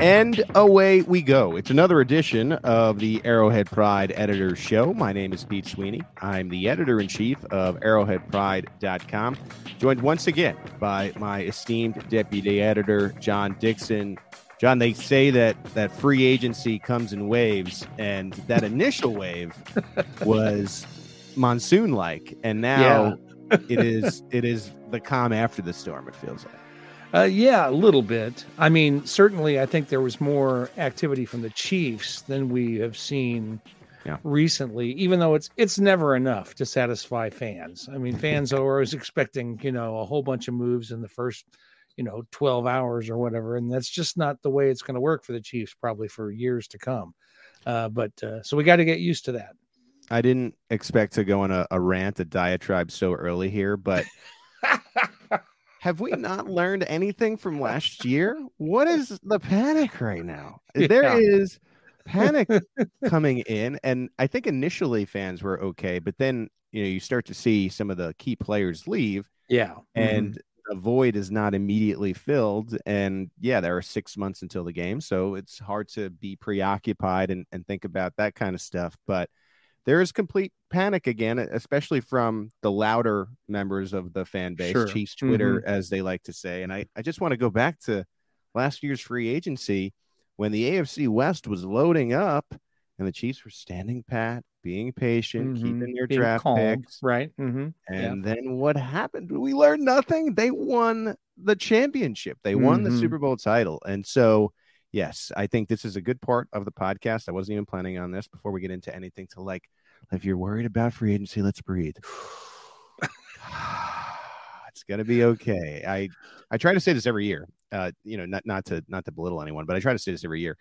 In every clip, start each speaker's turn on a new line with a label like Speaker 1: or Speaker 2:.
Speaker 1: And away we go. It's another edition of the Arrowhead Pride Editor's Show. My name is Pete Sweeney. I'm the editor in chief of arrowheadpride.com, joined once again by my esteemed deputy editor, John Dixon. John, they say that that free agency comes in waves, and that initial wave was monsoon like, and now yeah. it is it is the calm after the storm. It feels like.
Speaker 2: Uh, yeah, a little bit. I mean, certainly, I think there was more activity from the Chiefs than we have seen yeah. recently. Even though it's it's never enough to satisfy fans. I mean, fans are always expecting you know a whole bunch of moves in the first you know 12 hours or whatever, and that's just not the way it's going to work for the Chiefs probably for years to come. Uh, but uh, so we got to get used to that.
Speaker 1: I didn't expect to go on a, a rant, a diatribe so early here, but. have we not learned anything from last year? What is the panic right now? Yeah. There is panic coming in, and I think initially fans were okay, but then you know you start to see some of the key players leave.
Speaker 2: Yeah,
Speaker 1: and mm-hmm. the void is not immediately filled, and yeah, there are six months until the game, so it's hard to be preoccupied and, and think about that kind of stuff, but there is complete panic again, especially from the louder members of the fan base, sure. Chiefs Twitter, mm-hmm. as they like to say. And I, I just want to go back to last year's free agency when the AFC West was loading up and the Chiefs were standing pat, being patient, mm-hmm. keeping their being draft calm, picks.
Speaker 2: Right. Mm-hmm.
Speaker 1: And yeah. then what happened? We learned nothing. They won the championship, they won the mm-hmm. Super Bowl title. And so, yes, I think this is a good part of the podcast. I wasn't even planning on this before we get into anything to like if you're worried about free agency, let's breathe. it's gonna be okay. I I try to say this every year. Uh, you know, not not to not to belittle anyone, but I try to say this every year.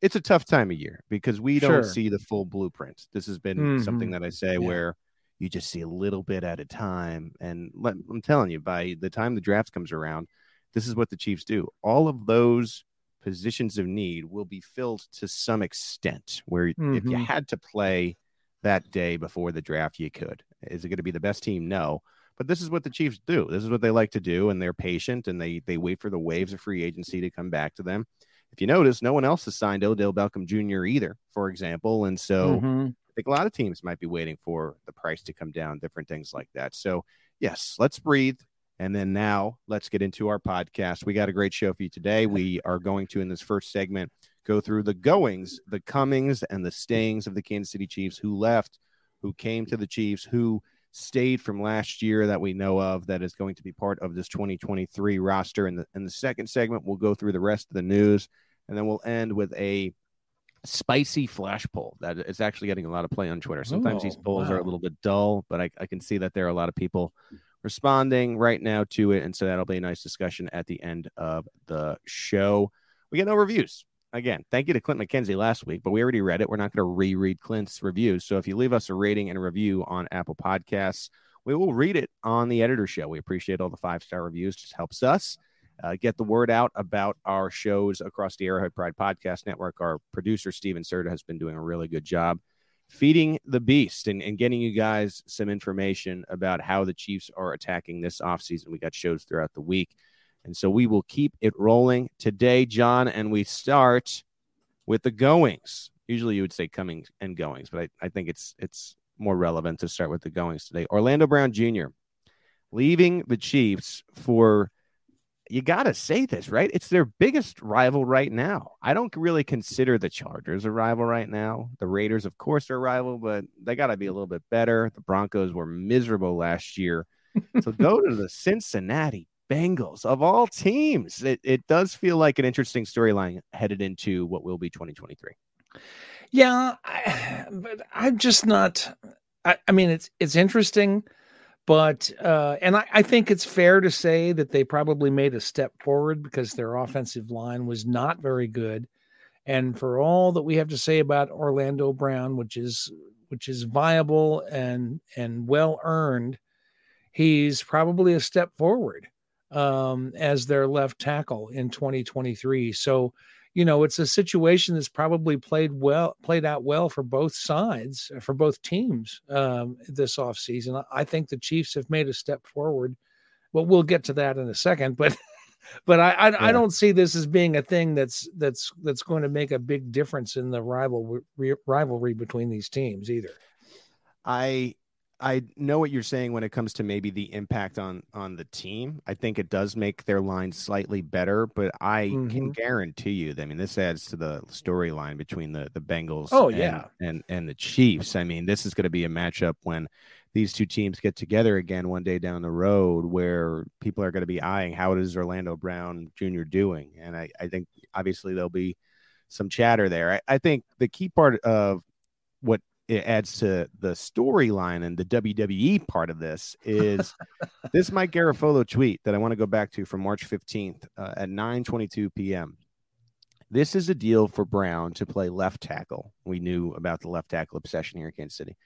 Speaker 1: It's a tough time of year because we don't see the full blueprint. This has been mm-hmm. something that I say yeah. where you just see a little bit at a time. And let, I'm telling you, by the time the draft comes around, this is what the Chiefs do. All of those positions of need will be filled to some extent. Where mm-hmm. if you mm-hmm. had to play that day before the draft you could. Is it going to be the best team? No. But this is what the Chiefs do. This is what they like to do, and they're patient and they they wait for the waves of free agency to come back to them. If you notice, no one else has signed Odell Beckham Jr. either, for example, and so mm-hmm. I think a lot of teams might be waiting for the price to come down, different things like that. So yes, let's breathe. And then now let's get into our podcast. We got a great show for you today. We are going to, in this first segment, go through the goings, the comings, and the stayings of the Kansas City Chiefs who left, who came to the Chiefs, who stayed from last year that we know of that is going to be part of this 2023 roster. In the in the second segment, we'll go through the rest of the news, and then we'll end with a spicy flash poll that is actually getting a lot of play on Twitter. Sometimes oh, these polls wow. are a little bit dull, but I, I can see that there are a lot of people responding right now to it. And so that'll be a nice discussion at the end of the show. We get no reviews again, thank you to Clint McKenzie last week, but we already read it. We're not going to reread Clint's reviews. So if you leave us a rating and a review on Apple Podcasts, we will read it on the editor show. We appreciate all the five star reviews, just helps us uh, get the word out about our shows across the Arrowhead Pride Podcast Network. Our producer, Steven Serta, has been doing a really good job feeding the beast and, and getting you guys some information about how the Chiefs are attacking this offseason. We got shows throughout the week. And so we will keep it rolling today, John, and we start with the goings. Usually you would say comings and goings, but I, I think it's it's more relevant to start with the goings today. Orlando Brown Jr. leaving the Chiefs for you got to say this, right? It's their biggest rival right now. I don't really consider the Chargers a rival right now. The Raiders, of course, are a rival, but they got to be a little bit better. The Broncos were miserable last year. so go to the Cincinnati Bengals of all teams. It, it does feel like an interesting storyline headed into what will be 2023.
Speaker 2: Yeah, I, but I'm just not. I, I, mean, it's it's interesting, but uh, and I, I think it's fair to say that they probably made a step forward because their offensive line was not very good, and for all that we have to say about Orlando Brown, which is which is viable and and well earned, he's probably a step forward um, as their left tackle in 2023. So, you know, it's a situation that's probably played well, played out well for both sides, uh, for both teams um, this offseason. I think the Chiefs have made a step forward. Well, we'll get to that in a second, but but I I, yeah. I, don't see this as being a thing that's that's that's going to make a big difference in the rivalry rivalry between these teams either.
Speaker 1: I I know what you're saying when it comes to maybe the impact on on the team. I think it does make their line slightly better, but I mm-hmm. can guarantee you. That, I mean, this adds to the storyline between the the Bengals.
Speaker 2: Oh
Speaker 1: and,
Speaker 2: yeah,
Speaker 1: and and the Chiefs. I mean, this is going to be a matchup when these two teams get together again one day down the road, where people are going to be eyeing how is Orlando Brown Jr. doing, and I I think obviously there'll be some chatter there. I, I think the key part of what it adds to the storyline and the WWE part of this is this Mike Garafolo tweet that I want to go back to from March 15th uh, at 9:22 p.m. This is a deal for Brown to play left tackle. We knew about the left tackle obsession here in Kansas City.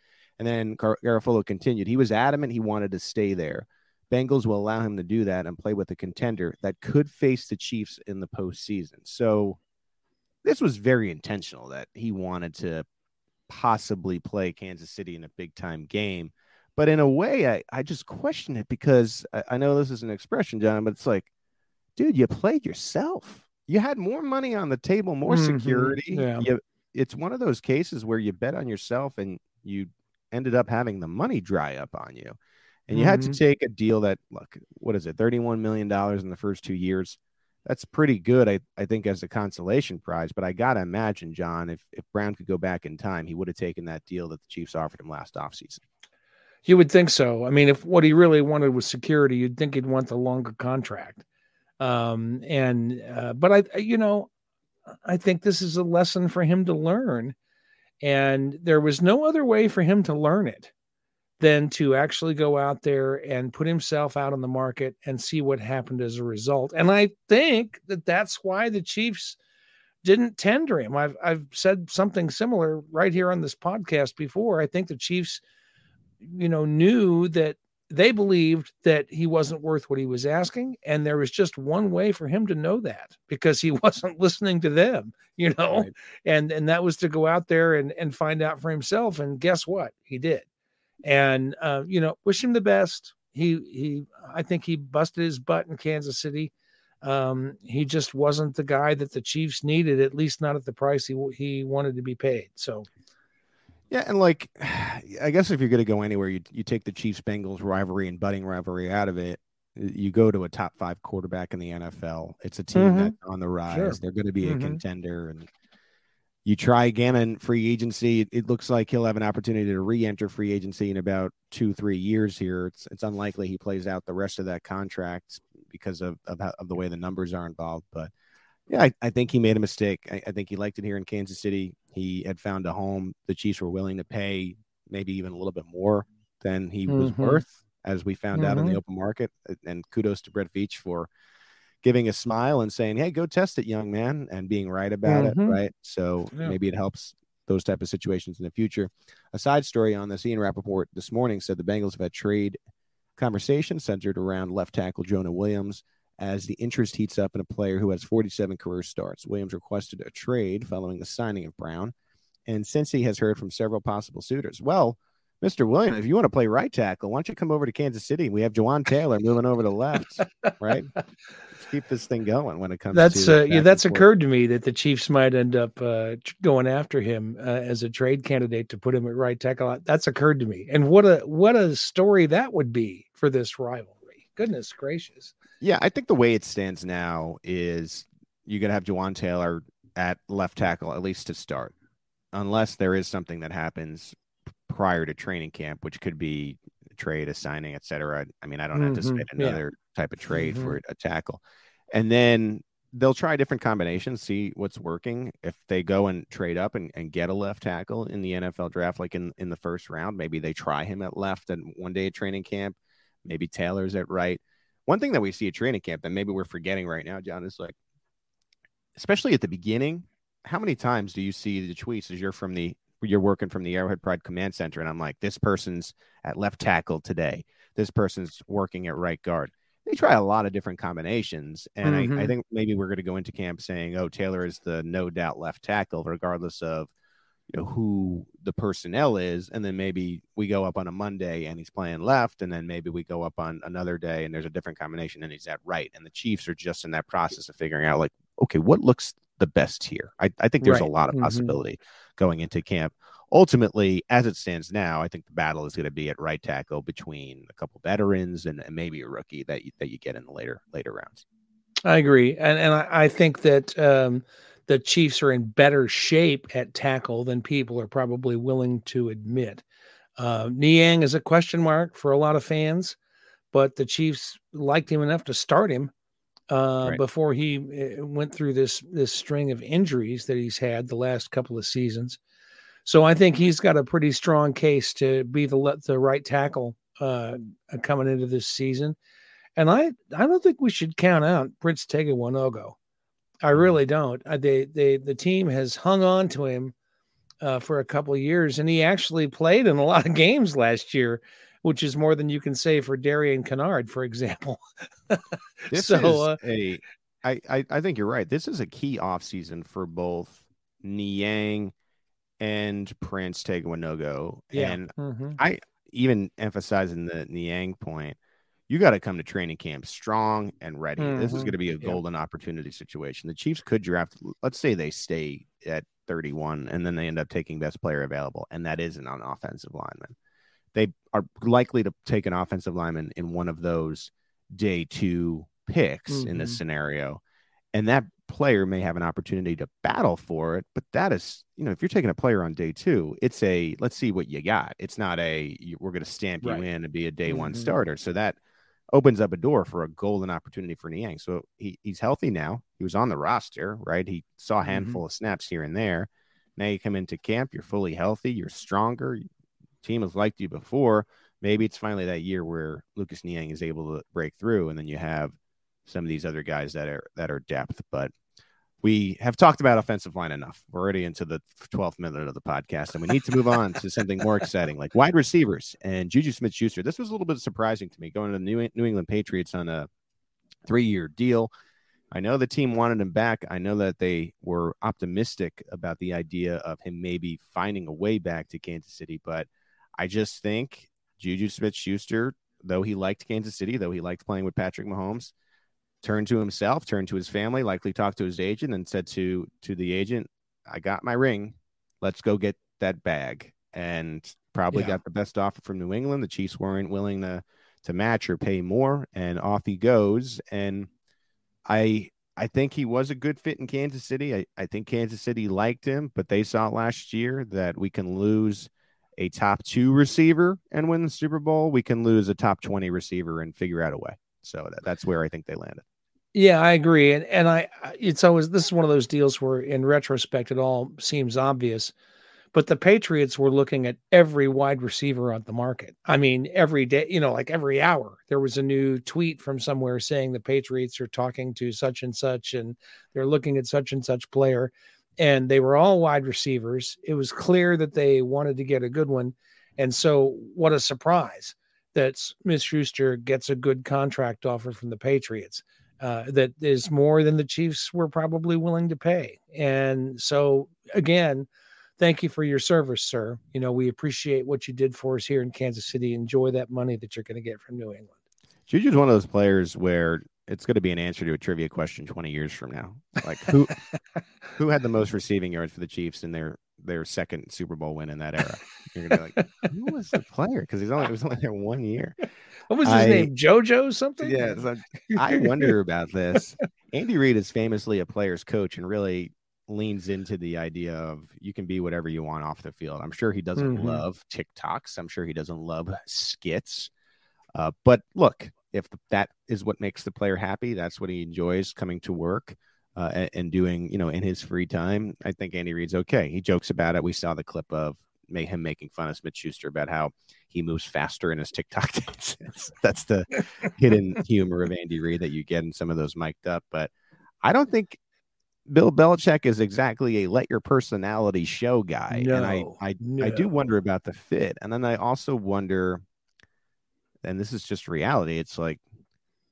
Speaker 1: And then Gar- Garafolo continued. He was adamant he wanted to stay there. Bengals will allow him to do that and play with a contender that could face the Chiefs in the postseason. So this was very intentional that he wanted to possibly play Kansas City in a big time game. But in a way, I, I just question it because I, I know this is an expression, John, but it's like, dude, you played yourself. You had more money on the table, more mm-hmm. security.
Speaker 2: Yeah.
Speaker 1: You, it's one of those cases where you bet on yourself and you ended up having the money dry up on you. And you mm-hmm. had to mm-hmm. take a deal that, look, what is it, $31 million in the first two years? That's pretty good, I, I think, as a consolation prize. But I gotta imagine, John, if if Brown could go back in time, he would have taken that deal that the Chiefs offered him last offseason.
Speaker 2: You would think so. I mean, if what he really wanted was security, you'd think he'd want the longer contract. Um, and uh, but I, you know, I think this is a lesson for him to learn, and there was no other way for him to learn it than to actually go out there and put himself out on the market and see what happened as a result. And I think that that's why the Chiefs didn't tender him. I've I've said something similar right here on this podcast before. I think the Chiefs, you know, knew that they believed that he wasn't worth what he was asking, and there was just one way for him to know that because he wasn't listening to them, you know, right. and and that was to go out there and and find out for himself. And guess what? He did and uh, you know, wish him the best. He he, I think he busted his butt in Kansas City. Um, he just wasn't the guy that the Chiefs needed, at least not at the price he he wanted to be paid. So.
Speaker 1: Yeah, and like, I guess if you're going to go anywhere, you you take the Chiefs Bengals rivalry and budding rivalry out of it. You go to a top five quarterback in the NFL. It's a team mm-hmm. that's on the rise. Sure. They're going to be a mm-hmm. contender, and you try again in free agency. It looks like he'll have an opportunity to re-enter free agency in about two, three years here. It's it's unlikely he plays out the rest of that contract because of of, of the way the numbers are involved. But yeah, I, I think he made a mistake. I, I, think he liked it here in Kansas City. He had found a home. The Chiefs were willing to pay maybe even a little bit more than he mm-hmm. was worth, as we found mm-hmm. out in the mm-hmm. open market. And kudos to Brett Veach for giving a smile and saying, "Hey, go test it, young man," and being right about mm-hmm. it, right? So yeah. maybe it helps those type of situations in the future. A side story on this: Ian Rapoport this morning said the Bengals have had trade conversation centered around left tackle Jonah Williams as the interest heats up in a player who has 47 career starts. Williams requested a trade following the signing of Brown, and since he has heard from several possible suitors, well. Mr. Williams, if you want to play right tackle, why don't you come over to Kansas City? We have Jawaan Taylor moving over to left, right? keep this thing going when it comes.
Speaker 2: That's
Speaker 1: to
Speaker 2: uh, yeah. That's occurred to me that the Chiefs might end up uh, going after him uh, as a trade candidate to put him at right tackle. That's occurred to me, and what a what a story that would be for this rivalry. Goodness gracious.
Speaker 1: Yeah, I think the way it stands now is you're gonna have Jawaan Taylor at left tackle at least to start, unless there is something that happens prior to training camp, which could be trade, a signing, cetera. I mean, I don't mm-hmm. anticipate another yeah. type of trade mm-hmm. for a tackle. And then they'll try different combinations, see what's working. If they go and trade up and, and get a left tackle in the NFL draft, like in, in the first round, maybe they try him at left and one day at training camp, maybe Taylor's at right. One thing that we see at training camp that maybe we're forgetting right now, John, is like, especially at the beginning, how many times do you see the tweets as you're from the you're working from the Arrowhead Pride Command Center, and I'm like, this person's at left tackle today. This person's working at right guard they try a lot of different combinations. And mm-hmm. I, I, mm-hmm. think maybe we're going to go into camp saying, oh, Taylor is the no doubt left tackle, regardless of you know who the personnel is. And then maybe we go up on a Monday and he's playing left, and then maybe we go up on another day and there's a different combination and he's at right. And the Chiefs are just in that process of figuring out like, okay, what looks the best here? I, I think there's right. a lot of mm-hmm. possibility mm-hmm. going into camp ultimately, as it stands now, I think the battle is going to be at right tackle between a couple veterans and, and, maybe a rookie that you, that you get in the later later rounds.
Speaker 2: I agree, and and I, I think that um, the Chiefs are in better shape at tackle than people are probably willing to admit. Uh, Niang is a question mark for a lot of fans, but the Chiefs liked him enough to start him uh, right. before he uh, went through this this string of injuries that he's had the last couple of seasons. So I think he's got a pretty strong case to be the the right tackle uh, coming into this season. And I I don't think we should count out Prince Tega Wanogho. I mm-hmm. really don't. I, they they the team has hung on to him uh, for a couple of years, and he actually played in a lot of games last year, which is more than you can say for Darian Kinnard, for example.
Speaker 1: this so, is uh, a I, I I think you're right. This is a key offseason for both Niang and Prince Tega Wanogho. Yeah. And mm-hmm. I even emphasizing the Niang point, you got to come to training camp strong and ready. Mm-hmm. This is mm-hmm. going to be a golden yeah. opportunity situation. The Chiefs could draft, let's say they stay at 31 and then they end up taking best player available, and that isn't an offensive lineman. They are likely to take an offensive lineman in one of those day two picks mm-hmm. in this mm-hmm. scenario. And that player may have an opportunity to battle for it, but that is, you know, if you're taking a player on day two, it's a let's see what you got. It's not a we're going to stamp right. you in and be a day mm-hmm. one starter. So that opens up a door for a golden opportunity for Niang. So he, he's healthy now. He was on the roster, right? He saw a handful mm-hmm. of snaps here and there. Now you come into camp, you're fully healthy, you're stronger. Team has liked you before. Maybe it's finally that year where Lucas Niang is able to break through, and then you have some of these other guys that are that are depth. But we have talked about offensive line enough. We're already into the 12th minute of the podcast, and we need to move on to something more exciting, like wide receivers and Juju Smith Schuster. This was a little bit surprising to me going to the New, New England Patriots on a three year deal. I know the team wanted him back. I know that they were optimistic about the idea of him maybe finding a way back to Kansas City, but I just think Juju Smith Schuster, though he liked Kansas City, though he liked playing with Patrick Mahomes, turned to himself, turned to his family, likely talked to his agent, and said to to the agent, "I got my ring. Let's go get that bag." And probably yeah. got the best offer from New England. The Chiefs weren't willing to to match or pay more, and off he goes. And I I think he was a good fit in Kansas City. I, I think Kansas City liked him, but they saw last year that we can lose a top two receiver and win the Super Bowl. We can lose a top 20 receiver and figure out a way. So that, that's where I think they landed.
Speaker 2: Yeah, I agree, and and I it's always this is one of those deals where in retrospect it all seems obvious, but the Patriots were looking at every wide receiver on the market. I mean, every day, you know, like every hour, there was a new tweet from somewhere saying the Patriots are talking to such and such, and they're looking at such and such player, and they were all wide receivers. It was clear that they wanted to get a good one, and so what a surprise that Smith Schuster gets a good contract offer from the Patriots uh, that is more than the Chiefs were probably willing to pay. And so, again, thank you for your service, sir. You know, we appreciate what you did for us here in Kansas City. Enjoy that money that you're going to get from New England.
Speaker 1: Juju's one of those players where it's going to be an answer to a trivia question 20 years from now. Like who who had the most receiving yards for the Chiefs in their their second Super Bowl win in that era. You're gonna be like, who was the player? Because he's only he was only there one year.
Speaker 2: What was his I, name? JoJo something?
Speaker 1: Yeah. I wonder about this. Andy Reid is famously a player's coach, and really leans into the idea of you can be whatever you want off the field. I'm sure he doesn't mm-hmm. love TikToks. I'm sure he doesn't love skits. Uh, but look, if that is what makes the player happy, that's what he enjoys coming to work uh, and, doing, you know, in his free time. I think Andy Reid's okay. He jokes about it. We saw the clip of him making fun of Smith Schuster about how he moves faster in his TikTok dances. that's the hidden humor of Andy Reid that you get in some of those mic'd up. But I don't think Bill Belichick is exactly a let your personality show guy. No, and I I, no. I do wonder about the fit. And then I also wonder, and this is just reality, it's like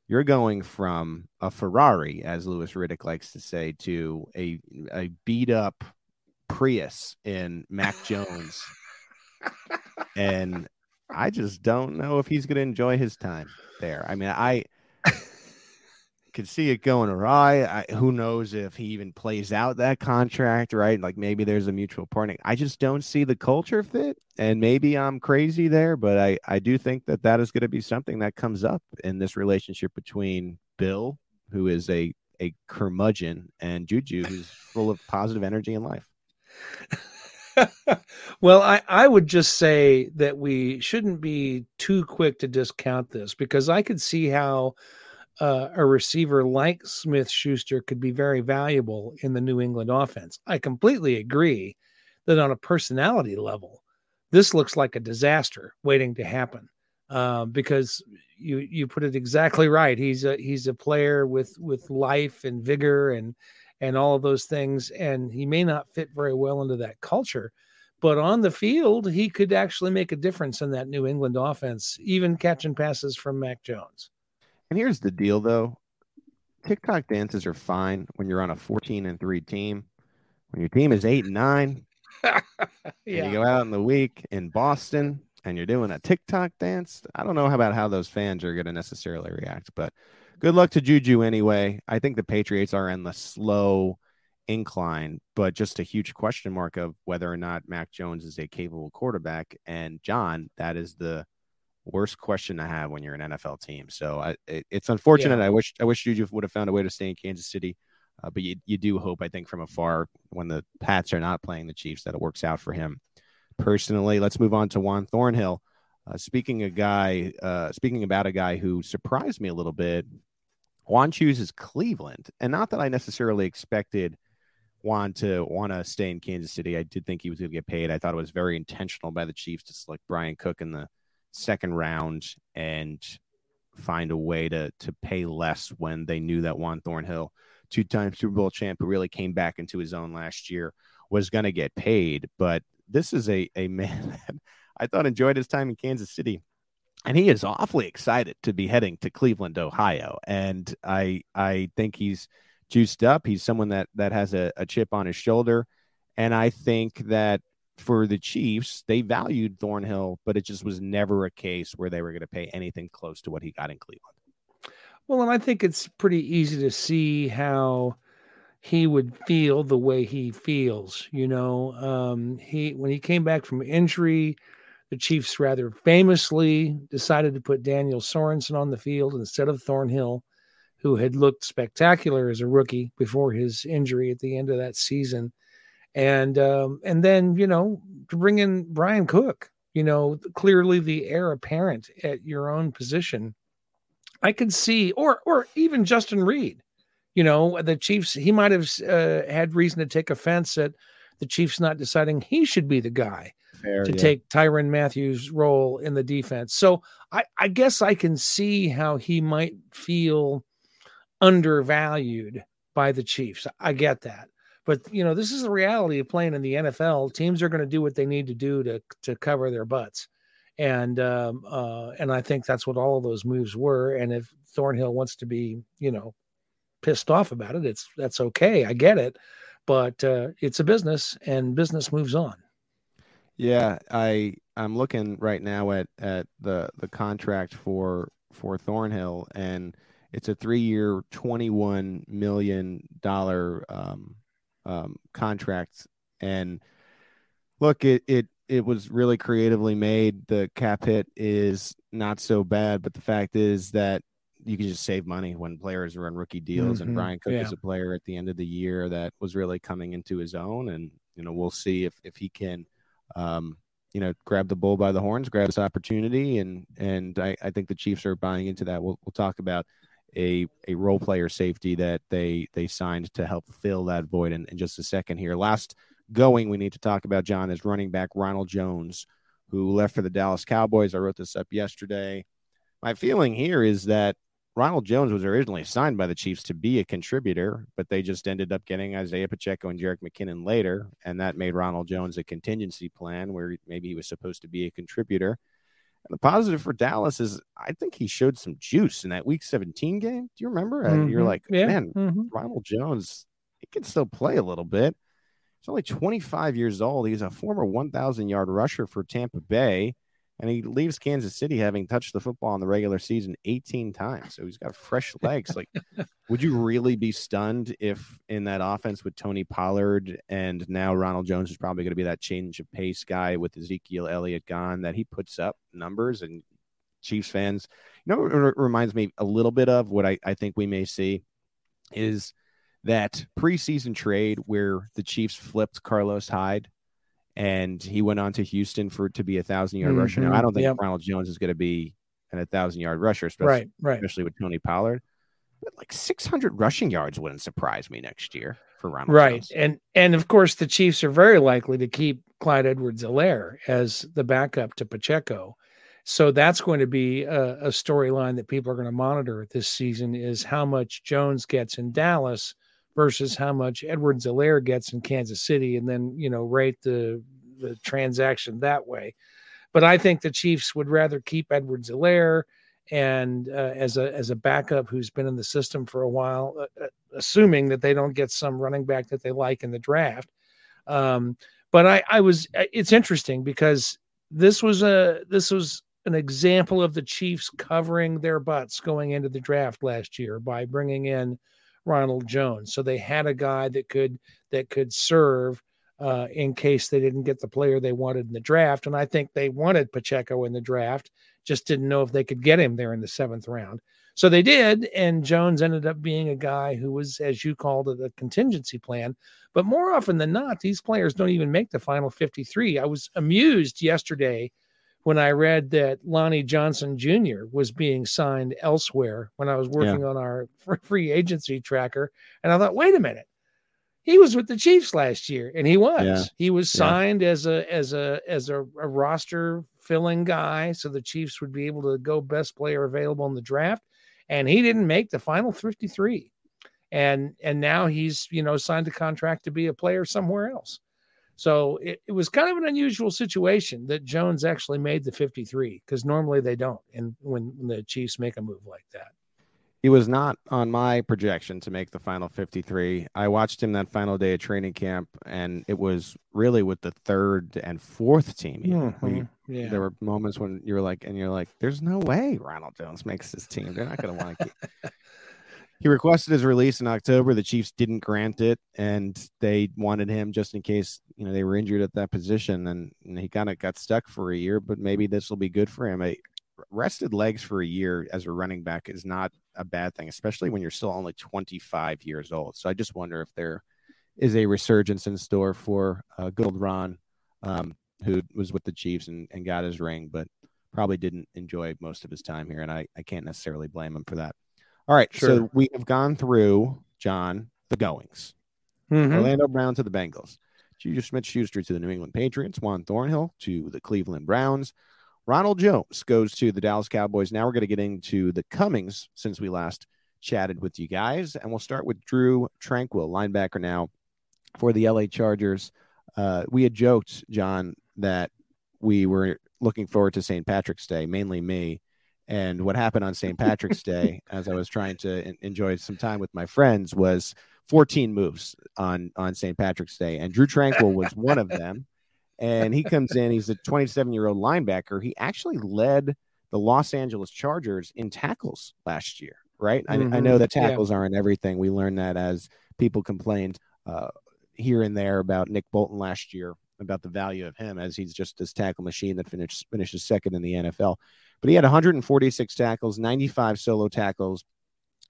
Speaker 1: you're going from a Ferrari, as Louis Riddick likes to say, to a a beat up Prius in Mac Jones. and I just don't know if he's going to enjoy his time there. I mean, I could see it going awry. I, who knows if he even plays out that contract, right? Like maybe there's a mutual parting. I just don't see the culture fit, and maybe I'm crazy there, but I I do think that that is going to be something that comes up in this relationship between Bill, who is a a curmudgeon, and Juju, who's full of positive energy in life.
Speaker 2: well, I, I would just say that we shouldn't be too quick to discount this because I could see how uh, a receiver like Smith Schuster could be very valuable in the New England offense. I completely agree that on a personality level, this looks like a disaster waiting to happen. Uh, because you you put it exactly right. He's a he's a player with with life and vigor and and all of those things. And he may not fit very well into that culture, but on the field, he could actually make a difference in that New England offense, even catching passes from Mac Jones.
Speaker 1: And here's the deal, though TikTok dances are fine when you're on a 14 and 3 team. When your team is 8 and 9, yeah. and you go out in the week in Boston and you're doing a TikTok dance, I don't know about how those fans are going to necessarily react, but good luck to Juju anyway. I think the Patriots are in the slow incline, but just a huge question mark of whether or not Mac Jones is a capable quarterback. And John, that is the worst question to have when you're an NFL team. So I, it, it's unfortunate. Yeah. I wish I wish Juju would have found a way to stay in Kansas City. Uh, but you, you do hope, I think, from afar when the Pats are not playing the Chiefs that it works out for him personally. Let's move on to Juan Thornhill. Uh, speaking a guy, uh, speaking about a guy who surprised me a little bit, Juan chooses Cleveland, and not that I necessarily expected Juan to want to stay in Kansas City. I did think he was going to get paid. I thought it was very intentional by the Chiefs to select Bryan Cook in the second round and find a way to to pay less when they knew that Juan Thornhill, two-time Super Bowl champ, who really came back into his own last year, was going to get paid. But this is a a man that I thought enjoyed his time in Kansas City. And he is awfully excited to be heading to Cleveland, Ohio. And I I think he's juiced up. He's someone that that has a, a chip on his shoulder. And I think that for the Chiefs, they valued Thornhill, but it just was never a case where they were going to pay anything close to what he got in Cleveland.
Speaker 2: Well, and I think it's pretty easy to see how he would feel the way he feels. You know, um, he when he came back from injury, the Chiefs rather famously decided to put Daniel Sorensen on the field instead of Thornhill, who had looked spectacular as a rookie before his injury at the end of that season. And um, and then you know to bring in Bryan Cook, you know clearly the heir apparent at your own position. I could see, or or even Justin Reid, you know the Chiefs. He might have uh, had reason to take offense at the Chiefs not deciding he should be the guy Fair, to yeah. take Tyrann Mathieu's role in the defense. So I, I guess I can see how he might feel undervalued by the Chiefs. I get that. But you know, this is the reality of playing in the NFL. Teams are going to do what they need to do to to cover their butts, and um, uh, and I think that's what all of those moves were. And if Thornhill wants to be, you know, pissed off about it, it's that's okay. I get it, but uh, it's a business, and business moves on.
Speaker 1: Yeah, I I'm looking right now at at the the contract for for Thornhill, and it's a three year, twenty one million dollar um, um, contract. And look, it it it was really creatively made. The cap hit is not so bad, but the fact is that you can just save money when players are on rookie deals. Mm-hmm. And Bryan Cook yeah. is a player at the end of the year that was really coming into his own. And you know, we'll see if if he can, um, you know, grab the bull by the horns, grab this opportunity. And and I, I think the Chiefs are buying into that. We'll we'll talk about a a role player safety that they they signed to help fill that void in, in just a second here. Last going we need to talk about John is running back Ronald Jones, who left for the Dallas Cowboys. I wrote this up yesterday. My feeling here is that Ronald Jones was originally signed by the Chiefs to be a contributor, but they just ended up getting Isaiah Pacheco and Jerick McKinnon later, and that made Ronald Jones a contingency plan where maybe he was supposed to be a contributor. And the positive for Dallas is I think he showed some juice in that week 17 game. Do you remember? Mm-hmm. You're like, yeah. man, mm-hmm. Ronald Jones, he can still play a little bit. He's only 25 years old. He's a former 1,000 yard rusher for Tampa Bay, and he leaves Kansas City having touched the football in the regular season 18 times. So he's got fresh legs. like, would you really be stunned if in that offense with Tony Pollard and now Ronald Jones is probably going to be that change of pace guy with Ezekiel Elliott gone that he puts up numbers and Chiefs fans, you know, it reminds me a little bit of what I, I think we may see is that preseason trade where the Chiefs flipped Carlos Hyde and he went on to Houston for to be a thousand yard mm-hmm. rusher. Now I don't think yep. Ronald Jones is going to be an a thousand yard rusher, especially, right, right. especially with Tony Pollard. But like six hundred rushing yards wouldn't surprise me next year for Ronald.
Speaker 2: Right,
Speaker 1: Jones.
Speaker 2: and and of course the Chiefs are very likely to keep Clyde Edwards-Helaire as the backup to Pacheco. So that's going to be a, a storyline that people are going to monitor this season is how much Jones gets in Dallas versus how much Edwards-Helaire gets in Kansas City, and then you know rate the the transaction that way. But I think the Chiefs would rather keep Edwards-Helaire and uh, as a as a backup who's been in the system for a while, uh, uh assuming that they don't get some running back that they like in the draft. Um, but I, I was it's interesting because this was a this was an example of the Chiefs covering their butts going into the draft last year by bringing in Ronald Jones. So they had a guy that could that could serve uh, in case they didn't get the player they wanted in the draft. And I think they wanted Pacheco in the draft, just didn't know if they could get him there in the seventh round. So they did, and Jones ended up being a guy who was, as you called it, a contingency plan. But more often than not, these players don't even make the final 53. I was amused yesterday when I read that Lonnie Johnson Jr. was being signed elsewhere when I was working yeah. on our free agency tracker. And I thought, wait a minute. He was with the Chiefs last year, and he was. Yeah. He was signed yeah. as a as a as a, a roster filling guy, so the Chiefs would be able to go best player available in the draft. And he didn't make the final 53. And and now he's, you know, signed a contract to be a player somewhere else. So it, it was kind of an unusual situation that Jones actually made the 53 because normally they don't. And when, when the Chiefs make a move like that,
Speaker 1: he was not on my projection to make the final 53. I watched him that final day of training camp, and it was really with the third and fourth team. Mm-hmm. yeah. There were moments when you were like, and you're like, there's no way Ronald Jones makes this team. They're not going to want to keep. He requested his release in October. The Chiefs didn't grant it, and they wanted him just in case you know they were injured at that position, and, and he kind of got stuck for a year. But maybe this will be good for him. I, rested legs for a year as a running back is not a bad thing, especially when you're still only 25 years old. So I just wonder if there is a resurgence in store for uh, Gold Ron, um, who was with the Chiefs and, and got his ring, but probably didn't enjoy most of his time here. And I, I can't necessarily blame him for that. All right. Sure. So we have gone through, John, the goings. Mm-hmm. Orlando Brown to the Bengals. Juju Smith Schuster to the New England Patriots. Juan Thornhill to the Cleveland Browns. Ronald Jones goes to the Dallas Cowboys. Now we're going to get into the comings since we last chatted with you guys. And we'll start with Drue Tranquill, linebacker now for the LA Chargers. Uh, we had joked, John, that we were looking forward to St. Patrick's Day, mainly me, and what happened on St. Patrick's Day, as I was trying to enjoy some time with my friends, was 14 moves on on St. Patrick's Day, and Drue Tranquill was one of them. And he comes in. He's a 27 year old linebacker. He actually led the Los Angeles Chargers in tackles last year. Right? Mm-hmm. I, I, know that tackles yeah. aren't everything. We learned that as people complained uh, here and there about Nick Bolton last year about the value of him as he's just this tackle machine that finished finishes second in the NFL. But he had 146 tackles, 95 solo tackles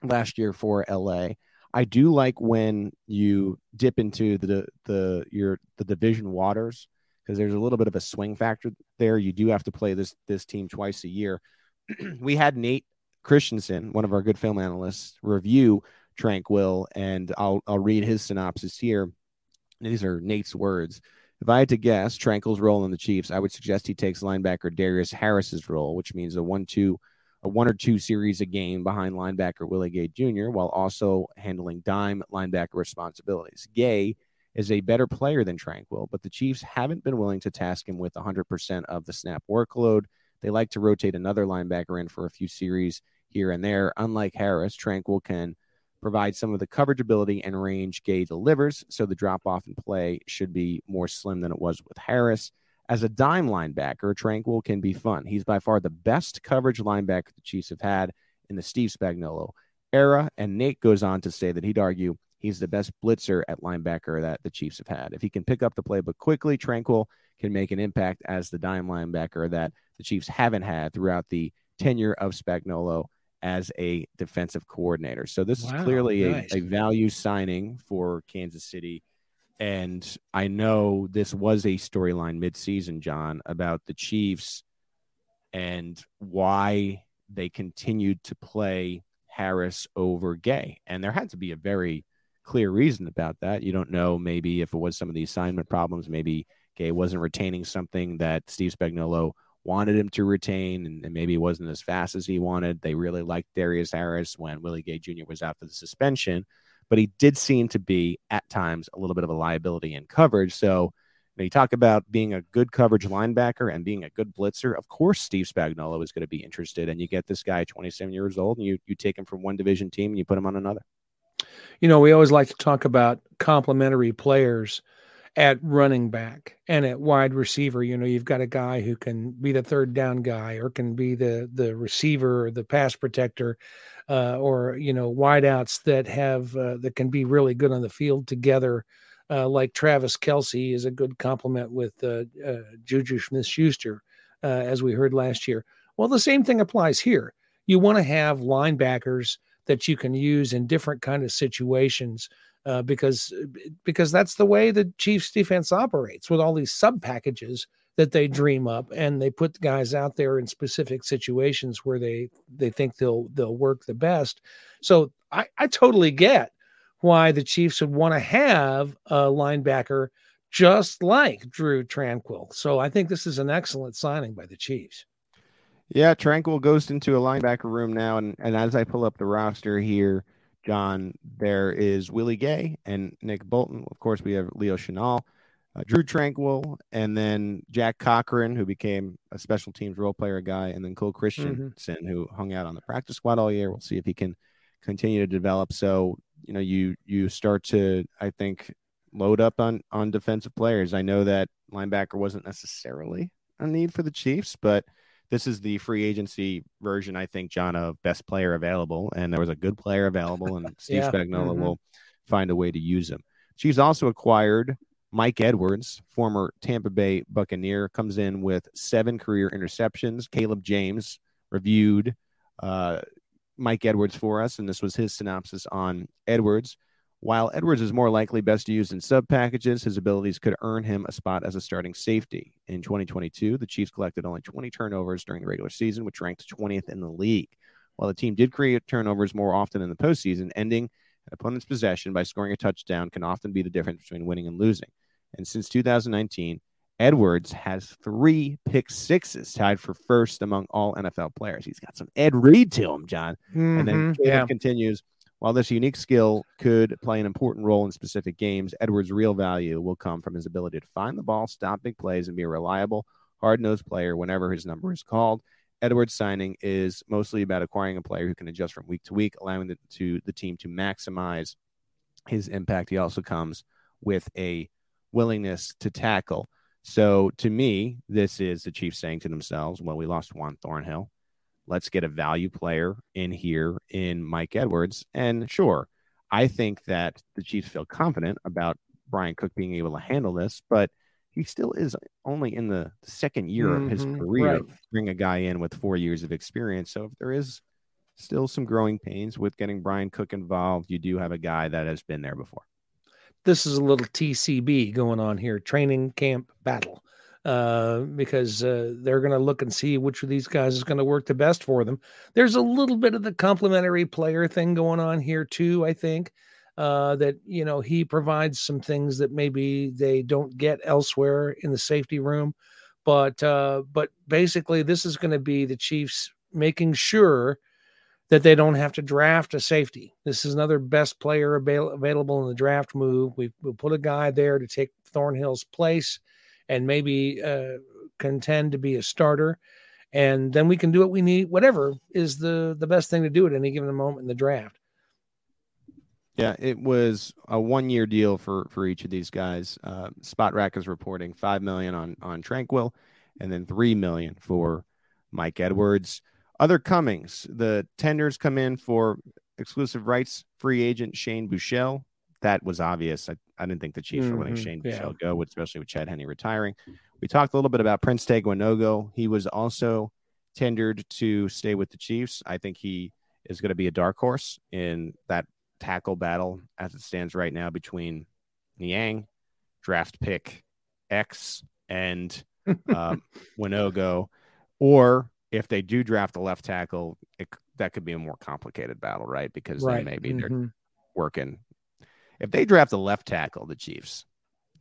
Speaker 1: last year for LA. I do like when you dip into the the your the division waters because there's a little bit of a swing factor there. You do have to play this this team twice a year. we had Nate Christensen, one of our good film analysts, review Tranquill, and I'll I'll read his synopsis here. These are Nate's words. If I had to guess Tranquill's role in the Chiefs, I would suggest he takes linebacker Darius Harris's role, which means a one-two, a one or two series a game behind linebacker Willie Gay Jr., while also handling dime linebacker responsibilities. Gay is a better player than Tranquill, but the Chiefs haven't been willing to task him with 100% of the snap workload. They like to rotate another linebacker in for a few series here and there. Unlike Harris, Tranquill can provide some of the coverage ability and range Gay delivers, so the drop off in play should be more slim than it was with Harris. As a dime linebacker, Tranquill can be fun. He's by far the best coverage linebacker the Chiefs have had in the Steve Spagnuolo era, and Nate goes on to say that he'd argue he's the best blitzer at linebacker that the Chiefs have had. If he can pick up the playbook quickly, Tranquill can make an impact as the dime linebacker that the Chiefs haven't had throughout the tenure of Spagnuolo as a defensive coordinator. So this wow, is clearly nice. a, a value signing for Kansas City. And I know this was a storyline midseason, John, about the Chiefs and why they continued to play Harris over Gay. And there had to be a very clear reason about that. You don't know maybe if it was some of the assignment problems, maybe Gay wasn't retaining something that Steve Spagnuolo wanted him to retain, and, and, maybe wasn't as fast as he wanted. They really liked Darius Harris when Willie Gay Jr. was out for the suspension, but he did seem to be at times a little bit of a liability in coverage. So when you talk about being a good coverage linebacker and being a good blitzer, of course Steve Spagnuolo is going to be interested. And you get this guy 27 years old, and you you take him from one division team and you put him on another.
Speaker 2: You know, we always like to talk about complementary players at running back and at wide receiver. You know, you've got a guy who can be the third down guy or can be the the receiver or the pass protector, uh, or you know, wideouts that have uh, that can be really good on the field together. Uh, like Travis Kelce is a good complement with uh, uh, Juju Smith Schuster, uh, as we heard last year. Well, the same thing applies here. You want to have linebackers that you can use in different kind of situations uh, because because that's the way the Chiefs defense operates with all these sub packages that they dream up and they put guys out there in specific situations where they they think they'll they'll work the best. So I, I totally get why the Chiefs would want to have a linebacker just like Drue Tranquill. So I think this is an excellent signing by the Chiefs.
Speaker 1: Yeah, Tranquill goes into a linebacker room now, and, and as I pull up the roster here, John, there is Willie Gay and Nick Bolton. Of course, we have Leo Chenal, uh, Drue Tranquill, and then Jack Cochrane, who became a special teams role player guy, and then Cole Christiansen, mm-hmm. who hung out on the practice squad all year. We'll see if he can continue to develop. So, you know, you you start to, I think, load up on on defensive players. I know that linebacker wasn't necessarily a need for the Chiefs, but this is the free agency version, I think, John, of best player available. And there was a good player available, and Steve yeah. Spagnuolo mm-hmm. will find a way to use him. She's also acquired Mike Edwards, former Tampa Bay Buccaneer, comes in with seven career interceptions. Caleb James reviewed uh, Mike Edwards for us, and this was his synopsis on Edwards. While Edwards is more likely best used in sub packages, his abilities could earn him a spot as a starting safety. In 2022, the Chiefs collected only 20 turnovers during the regular season, which ranked 20th in the league. While the team did create turnovers more often in the postseason, ending an opponent's possession by scoring a touchdown can often be the difference between winning and losing. And since 2019, Edwards has three pick sixes, tied for first among all NFL players. He's got some Ed Reed to him, John. Mm-hmm, and then mm-hmm. yeah. continues while this unique skill could play an important role in specific games, Edwards' real value will come from his ability to find the ball, stop big plays, and be a reliable, hard nosed player whenever his number is called. Edwards' signing is mostly about acquiring a player who can adjust from week to week, allowing the, to, the team to maximize his impact. He also comes with a willingness to tackle. So to me, this is the Chiefs saying to themselves, well, we lost Juan Thornhill. Let's get a value player in here in Mike Edwards. And sure, I think that the Chiefs feel confident about Bryan Cook being able to handle this, but he still is only in the second year mm-hmm, of his mm-hmm. career. Right. Bring a guy in with four years of experience. So if there is still some growing pains with getting Bryan Cook involved, you do have a guy that has been there before.
Speaker 2: This is a little TCB going on here, training camp battle, uh, because uh, they're going to look and see which of these guys is going to work the best for them. There's a little bit of the complementary player thing going on here too, I think uh, that you know he provides some things that maybe they don't get elsewhere in the safety room. But uh, but basically, this is going to be the Chiefs making sure that they don't have to draft a safety. This is another best player avail- available in the draft move. We will put a guy there to take Thornhill's place and maybe uh, contend to be a starter. And then we can do what we need, whatever is the the best thing to do at any given moment in the draft.
Speaker 1: Yeah, it was a one-year deal for for each of these guys. Uh, Spotrac is reporting five million on on Tranquill, and then three million for Mike Edwards. Other comings, the tenders come in for exclusive rights free agent Shane Buechele. That was obvious. I, I didn't think the Chiefs mm-hmm. were letting Shane yeah. Buechele go, especially with Chad Henne retiring. We talked a little bit about Prince Tega Wanogho. He was also tendered to stay with the Chiefs. I think he is going to be a dark horse in that tackle battle as it stands right now between Niang, draft pick X, and um, Wanogho. Or if they do draft a left tackle, it, that could be a more complicated battle, right? Because right. then maybe mm-hmm. they're working. If they draft a left tackle, the Chiefs,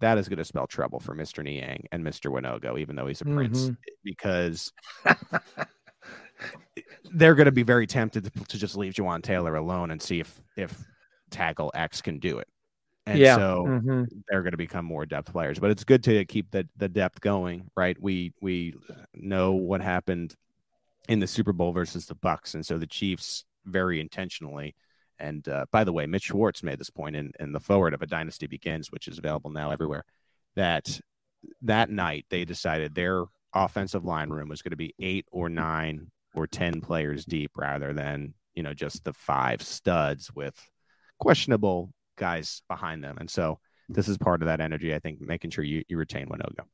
Speaker 1: that is going to spell trouble for Mr. Niang and Mr. Wanogho, even though he's a mm-hmm. prince, because they're going to be very tempted to, to, just leave Jawaan Taylor alone and see if if tackle X can do it. And yeah. so mm-hmm. they're going to become more depth players. But it's good to keep the the depth going, right? We we know what happened in the Super Bowl versus the Bucs, and so the Chiefs very intentionally. And uh, by the way, Mitch Schwartz made this point in, in the forward of a dynasty begins, which is available now everywhere. That that night they decided their offensive line room was going to be eight or nine or 10 players deep rather than, you know, just the five studs with questionable guys behind them. And so this is part of that energy, I think, making sure you, you retain Wanogho.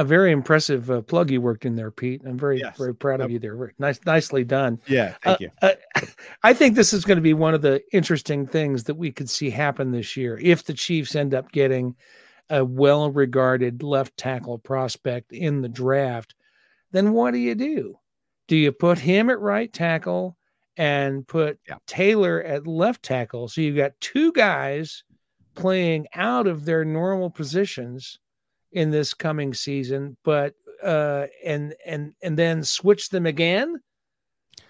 Speaker 2: A very impressive uh, plug you worked in there, Pete. I'm very, yes. very proud of you there. Very nice, nicely done.
Speaker 1: Yeah, thank uh, you. Uh,
Speaker 2: I think this is going to be one of the interesting things that we could see happen this year if the Chiefs end up getting a well-regarded left tackle prospect in the draft. Then what do you do? Do you put him at right tackle and put yeah. Taylor at left tackle? So you've got two guys playing out of their normal positions in this coming season, but uh and and and then switch them again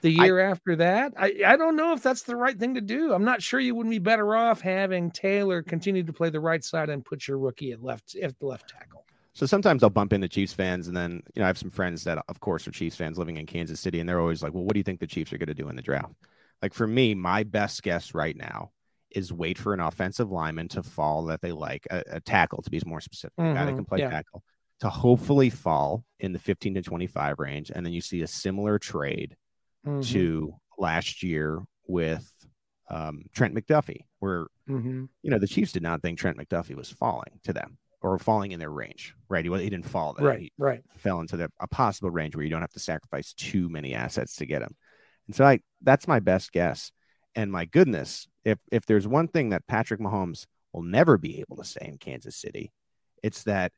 Speaker 2: the year I, after that. I, I don't know if that's the right thing to do. I'm not sure you wouldn't be better off having Taylor continue to play the right side and put your rookie at left at the left tackle.
Speaker 1: So sometimes I'll bump into Chiefs fans, and then you know I have some friends that, of course, are Chiefs fans living in Kansas City, and they're always like, "Well, what do you think the Chiefs are going to do in the draft?" Like for me, my best guess right now is wait for an offensive lineman to fall that they like, a, a tackle to be more specific, mm-hmm. a guy that mm-hmm. can play yeah. tackle, to hopefully fall in the 15 to 25 range, and then you see a similar trade mm-hmm. to last year with um, Trent McDuffie, where mm-hmm. you know the Chiefs did not think Trent McDuffie was falling to them or falling in their range, right? He, he didn't fall there.
Speaker 2: Right,
Speaker 1: he
Speaker 2: right.
Speaker 1: Fell into the, a possible range where you don't have to sacrifice too many assets to get him. And so I that's my best guess. And my goodness, if if there's one thing that Patrick Mahomes will never be able to say in Kansas City, it's that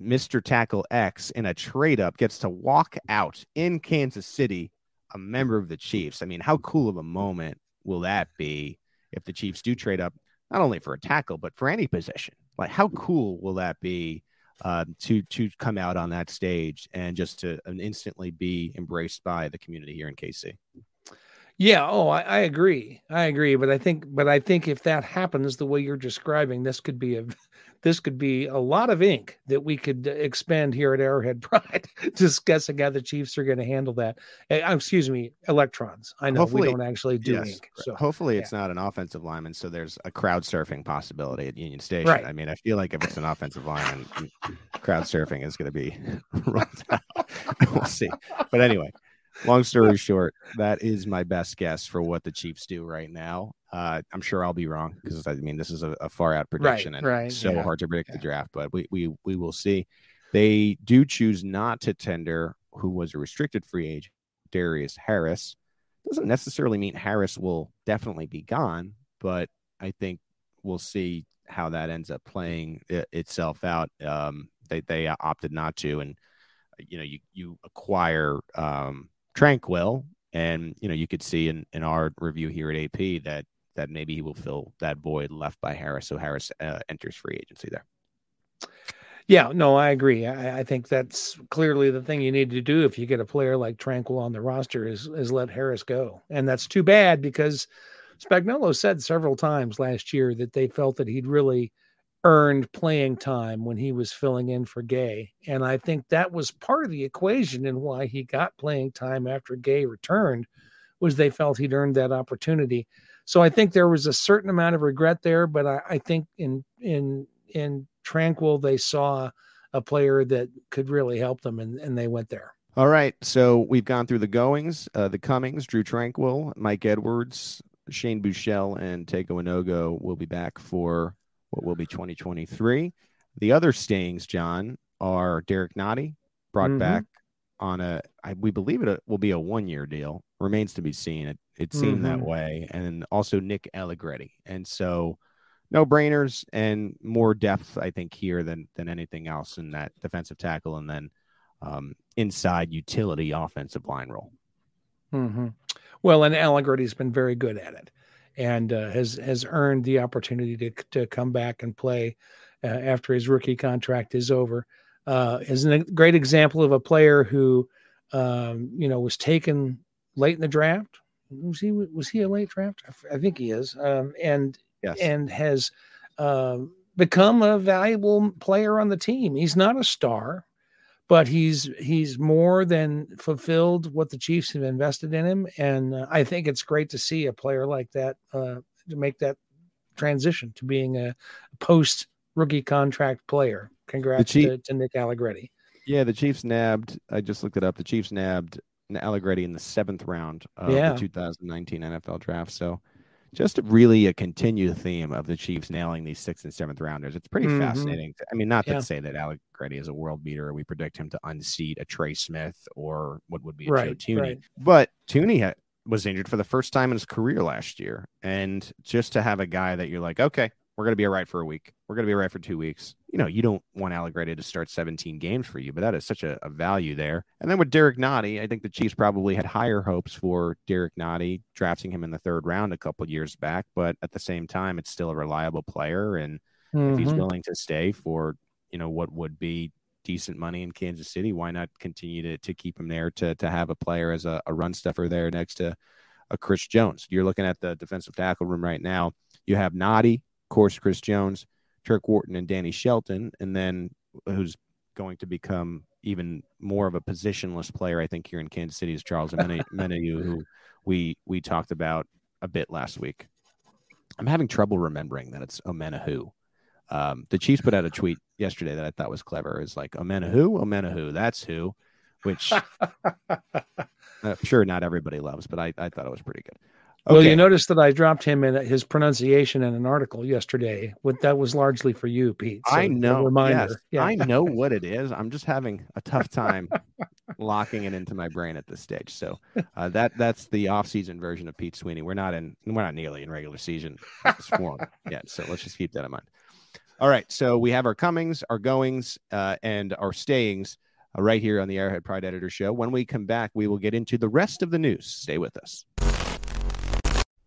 Speaker 1: Mr. Tackle X in a trade up gets to walk out in Kansas City a member of the Chiefs. I mean, how cool of a moment will that be if the Chiefs do trade up, not only for a tackle, but for any position? Like, how cool will that be uh, to to come out on that stage and just to instantly be embraced by the community here in KC?
Speaker 2: Yeah. Oh, I, I, agree. I agree. But I think, but I think if that happens the way you're describing, this could be a, this could be a lot of ink that we could expand here at Arrowhead Pride, discussing how the Chiefs are going to handle that. Uh, excuse me, electrons. I know hopefully, we don't actually do yes, ink. So
Speaker 1: hopefully, yeah. it's not an offensive lineman, so there's a crowd surfing possibility at Union Station. Right. I mean, I feel like if it's an offensive lineman, crowd surfing is going to be rolled out. we'll see. But anyway long story short, that is my best guess for what the Chiefs do right now. Uh, I'm sure I'll be wrong because I mean this is a, a far out prediction
Speaker 2: right,
Speaker 1: and
Speaker 2: right,
Speaker 1: so
Speaker 2: yeah.
Speaker 1: hard to predict
Speaker 2: yeah.
Speaker 1: the draft. But we we we will see. They do choose not to tender who was a restricted free agent, Darius Harris. Doesn't necessarily mean Harris will definitely be gone, but I think we'll see how that ends up playing it, itself out. Um, they they opted not to, and you know you you acquire um, Tranquill, and you know you could see in in our review here at AP that that maybe he will fill that void left by Harris, so Harris uh, enters free agency there.
Speaker 2: Yeah, no, I agree. I, I, think that's clearly the thing you need to do if you get a player like Tranquill on the roster is is let Harris go, and that's too bad because Spagnuolo said several times last year that they felt that he'd really earned playing time when he was filling in for Gay, and I think that was part of the equation and why he got playing time after Gay returned was they felt he'd earned that opportunity. So I think there was a certain amount of regret there, but I, I think in in in Tranquill, they saw a player that could really help them, and, and they went there.
Speaker 1: All right. So we've gone through the goings, uh, the comings, Drue Tranquill, Mike Edwards, Shane Buechele, and Tega Wanogho will be back for what will be 2023. The other stayings, John, are Derek Nnadi, brought mm-hmm. back on a, I, we believe it will be a one year deal. Remains to be seen. It, it seemed mm-hmm. that way. And also Nick Allegretti. And so, no brainers and more depth, I think, here than than anything else in that defensive tackle and then um, inside utility offensive line role.
Speaker 2: Mm-hmm. Well, and Allegretti's been very good at it, and uh, has has earned the opportunity to to come back and play uh, after his rookie contract is over. Uh, is a great example of a player who, um, you know, was taken late in the draft. Was he was he a late draft? I think he is, um, and yes. and has uh, become a valuable player on the team. He's not a star, but he's he's more than fulfilled what the Chiefs have invested in him, and uh, I think it's great to see a player like that uh, to make that transition to being a post rookie contract player. Congrats Chief- to, to Nick Allegretti.
Speaker 1: Yeah, the Chiefs nabbed. I just looked it up. The Chiefs nabbed Allegretti in the seventh round of yeah. the 2019 NFL draft. So just really a continued theme of the Chiefs nailing these sixth and seventh rounders. It's pretty mm-hmm. fascinating. I mean, not yeah. to say that Alec Allegretti is a world beater, we predict him to unseat a Trey Smith or what would be a right, Joe Thuney, right. but Thuney ha- was injured for the first time in his career last year, and just to have a guy that you're like, okay, we're going to be all right for a week. We're going to be all right for two weeks. You know, you don't want Allegretti to start 17 games for you, but that is such a, a value there. And then with Derek Nnadi, I think the Chiefs probably had higher hopes for Derek Nnadi, drafting him in the third round a couple years back. But at the same time, it's still a reliable player. And mm-hmm. if he's mm-hmm. willing to stay for, you know, what would be decent money in Kansas City, why not continue to, to keep him there to, to have a player as a, a run stuffer there next to a Chris Jones? You're looking at the defensive tackle room right now. You have Nnadi, course, Chris Jones, Turk Wharton, and Danny Shelton, and then who's going to become even more of a positionless player, I think, here in Kansas City is Charles Omenihu, who we we talked about a bit last week. I'm having trouble remembering that it's Omenihu. Um, the Chiefs put out a tweet yesterday that I thought was clever. It's like Omenihu, Omenihu, that's who, which I'm sure not everybody loves, but I, I thought it was pretty good.
Speaker 2: Okay. Well, you noticed that I dropped him in his pronunciation in an article yesterday. What that was largely for you, Pete.
Speaker 1: So I know. Yes, yeah. I know what it is. I'm just having a tough time locking it into my brain at this stage. So uh, that that's the off-season version of Pete Sweeney. We're not in. We're not nearly in regular season form yet. So let's just keep that in mind. All right. So we have our comings, our goings, uh, and our stayings uh, right here on the Arrowhead Pride Editor Show. When we come back, we will get into the rest of the news. Stay with us.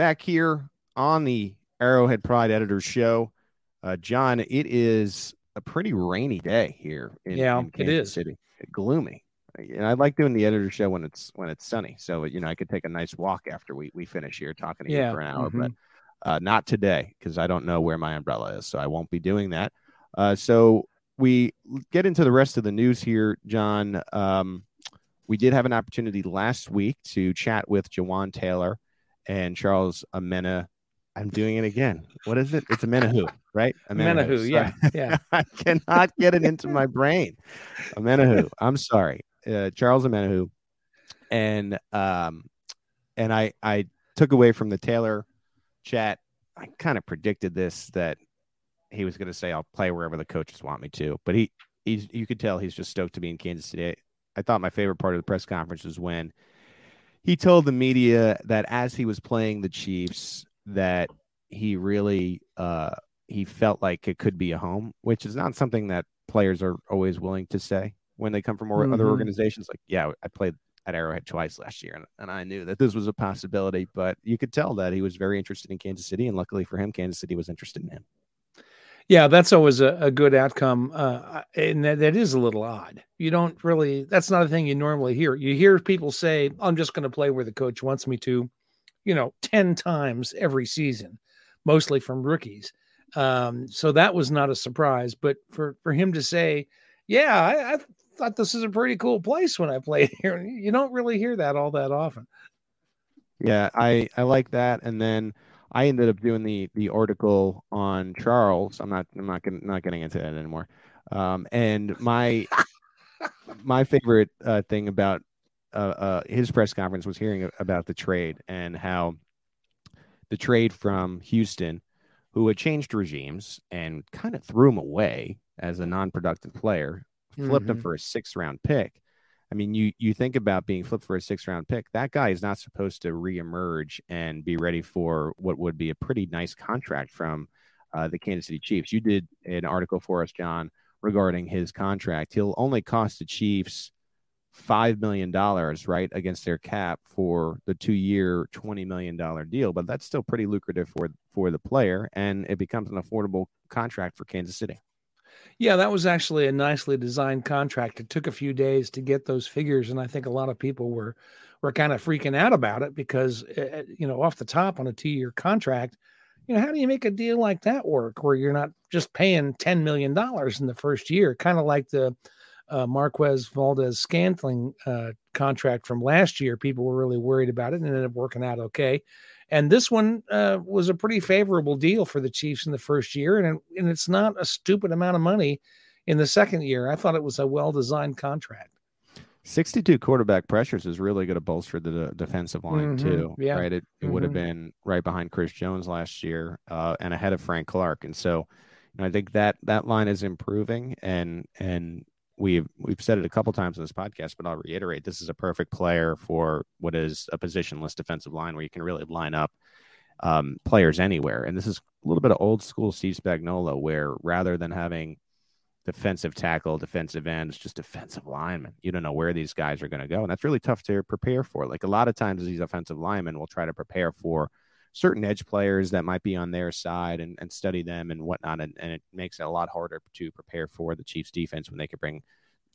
Speaker 1: back here on the Arrowhead Pride Editors Show. Uh, John, it is a pretty rainy day here.
Speaker 2: In, yeah, in it is.
Speaker 1: City. Gloomy. And I like doing the editor show when it's when it's sunny. So you know, I could take a nice walk after we we finish here talking to yeah. you for an hour. Mm-hmm. But uh, not today because I don't know where my umbrella is, so I won't be doing that. Uh, so we get into the rest of the news here, John. Um, we did have an opportunity last week to chat with Jawaan Taylor and Charles Amena. I'm doing it again. What is it? It's Omenihu, right?
Speaker 2: Omenihu, yeah, yeah.
Speaker 1: I cannot get it into my brain. Omenihu. I'm sorry, uh, Charles Omenihu, and um, and I I took away from the Taylor chat. I kind of predicted this that he was going to say I'll play wherever the coaches want me to, but he he's you could tell he's just stoked to be in Kansas City. I thought my favorite part of the press conference was when he told the media that as he was playing the Chiefs, that he really uh, he felt like it could be a home, which is not something that players are always willing to say when they come from mm-hmm. other organizations. Like, yeah, I played at Arrowhead twice last year, and, and I knew that this was a possibility. But you could tell that he was very interested in Kansas City, and luckily for him, Kansas City was interested in him.
Speaker 2: Yeah, that's always a, a good outcome, uh, and that, that is a little odd. You don't really. That's not a thing you normally hear. You hear people say, "I'm just going to play where the coach wants me to," you know, ten times every season, mostly from rookies. Um, so that was not a surprise. But for for him to say, "Yeah, I, I thought this is a pretty cool place when I played here," you don't really hear that all that often.
Speaker 1: Yeah, I I like that, and then I ended up doing the the article on Charles. I'm not I'm not gonna, not getting into that anymore. Um, and my my favorite uh, thing about uh, uh, his press conference was hearing about the trade and how the trade from Houston, who had changed regimes and kind of threw him away as a non-productive player, flipped mm-hmm. him for a sixth round pick I mean, you you think about being flipped for a six round pick. That guy is not supposed to reemerge and be ready for what would be a pretty nice contract from uh, the Kansas City Chiefs. You did an article for us, John, regarding his contract. He'll only cost the Chiefs five million dollars, right, against their cap for the two year, twenty million dollar deal. But that's still pretty lucrative for for the player, and it becomes an affordable contract for Kansas City.
Speaker 2: Yeah, that was actually a nicely designed contract. It took a few days to get those figures, and I think a lot of people were were kind of freaking out about it because eh, eh, you know off the top on a two year contract, you know how do you make a deal like that work where you're not just paying ten million dollars in the first year, kind of like the uh, Marquez Valdes-Scantling uh, contract from last year. People were really worried about it, and ended up working out okay. And this one uh, was a pretty favorable deal for the Chiefs in the first year, and and it's not a stupid amount of money in the second year. I thought it was a well designed contract.
Speaker 1: 62 quarterback pressures is really going to bolster the defensive line mm-hmm. too.
Speaker 2: Yeah.
Speaker 1: Right. It, it
Speaker 2: mm-hmm.
Speaker 1: would have been right behind Chris Jones last year uh, and ahead of Frank Clark. And so, you know, I think that that line is improving and, and we've we've said it a couple times in this podcast, but I'll reiterate: this is a perfect player for what is a positionless defensive line where you can really line up um, players anywhere. And this is a little bit of old school Steve Spagnuolo, where rather than having defensive tackle, defensive ends, just defensive lineman. You don't know where these guys are going to go, and that's really tough to prepare for. Like a lot of times, these offensive linemen will try to prepare for certain edge players that might be on their side and, and study them and whatnot. And, and it makes it a lot harder to prepare for the Chiefs defense when they can bring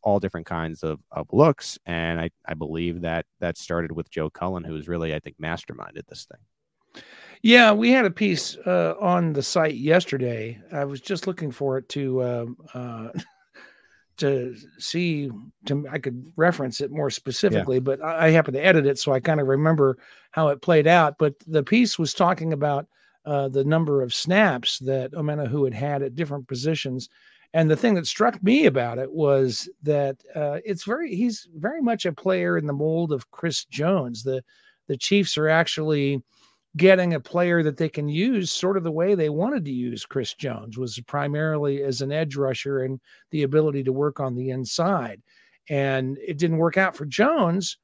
Speaker 1: all different kinds of, of looks. And I, I believe that that started with Joe Cullen, who was really, I think, masterminded this thing.
Speaker 2: Yeah, we had a piece uh, on the site yesterday. I was just looking for it to uh, uh, to see to I could reference it more specifically, yeah. but I, I happened to edit it, so I kind of remember how it played out. But the piece was talking about uh, the number of snaps that Omenihu had had at different positions. And the thing that struck me about it was that uh, it's very he's very much a player in the mold of Chris Jones. The the Chiefs are actually getting a player that they can use sort of the way they wanted to use Chris Jones was primarily as an edge rusher and the ability to work on the inside. And it didn't work out for Jones,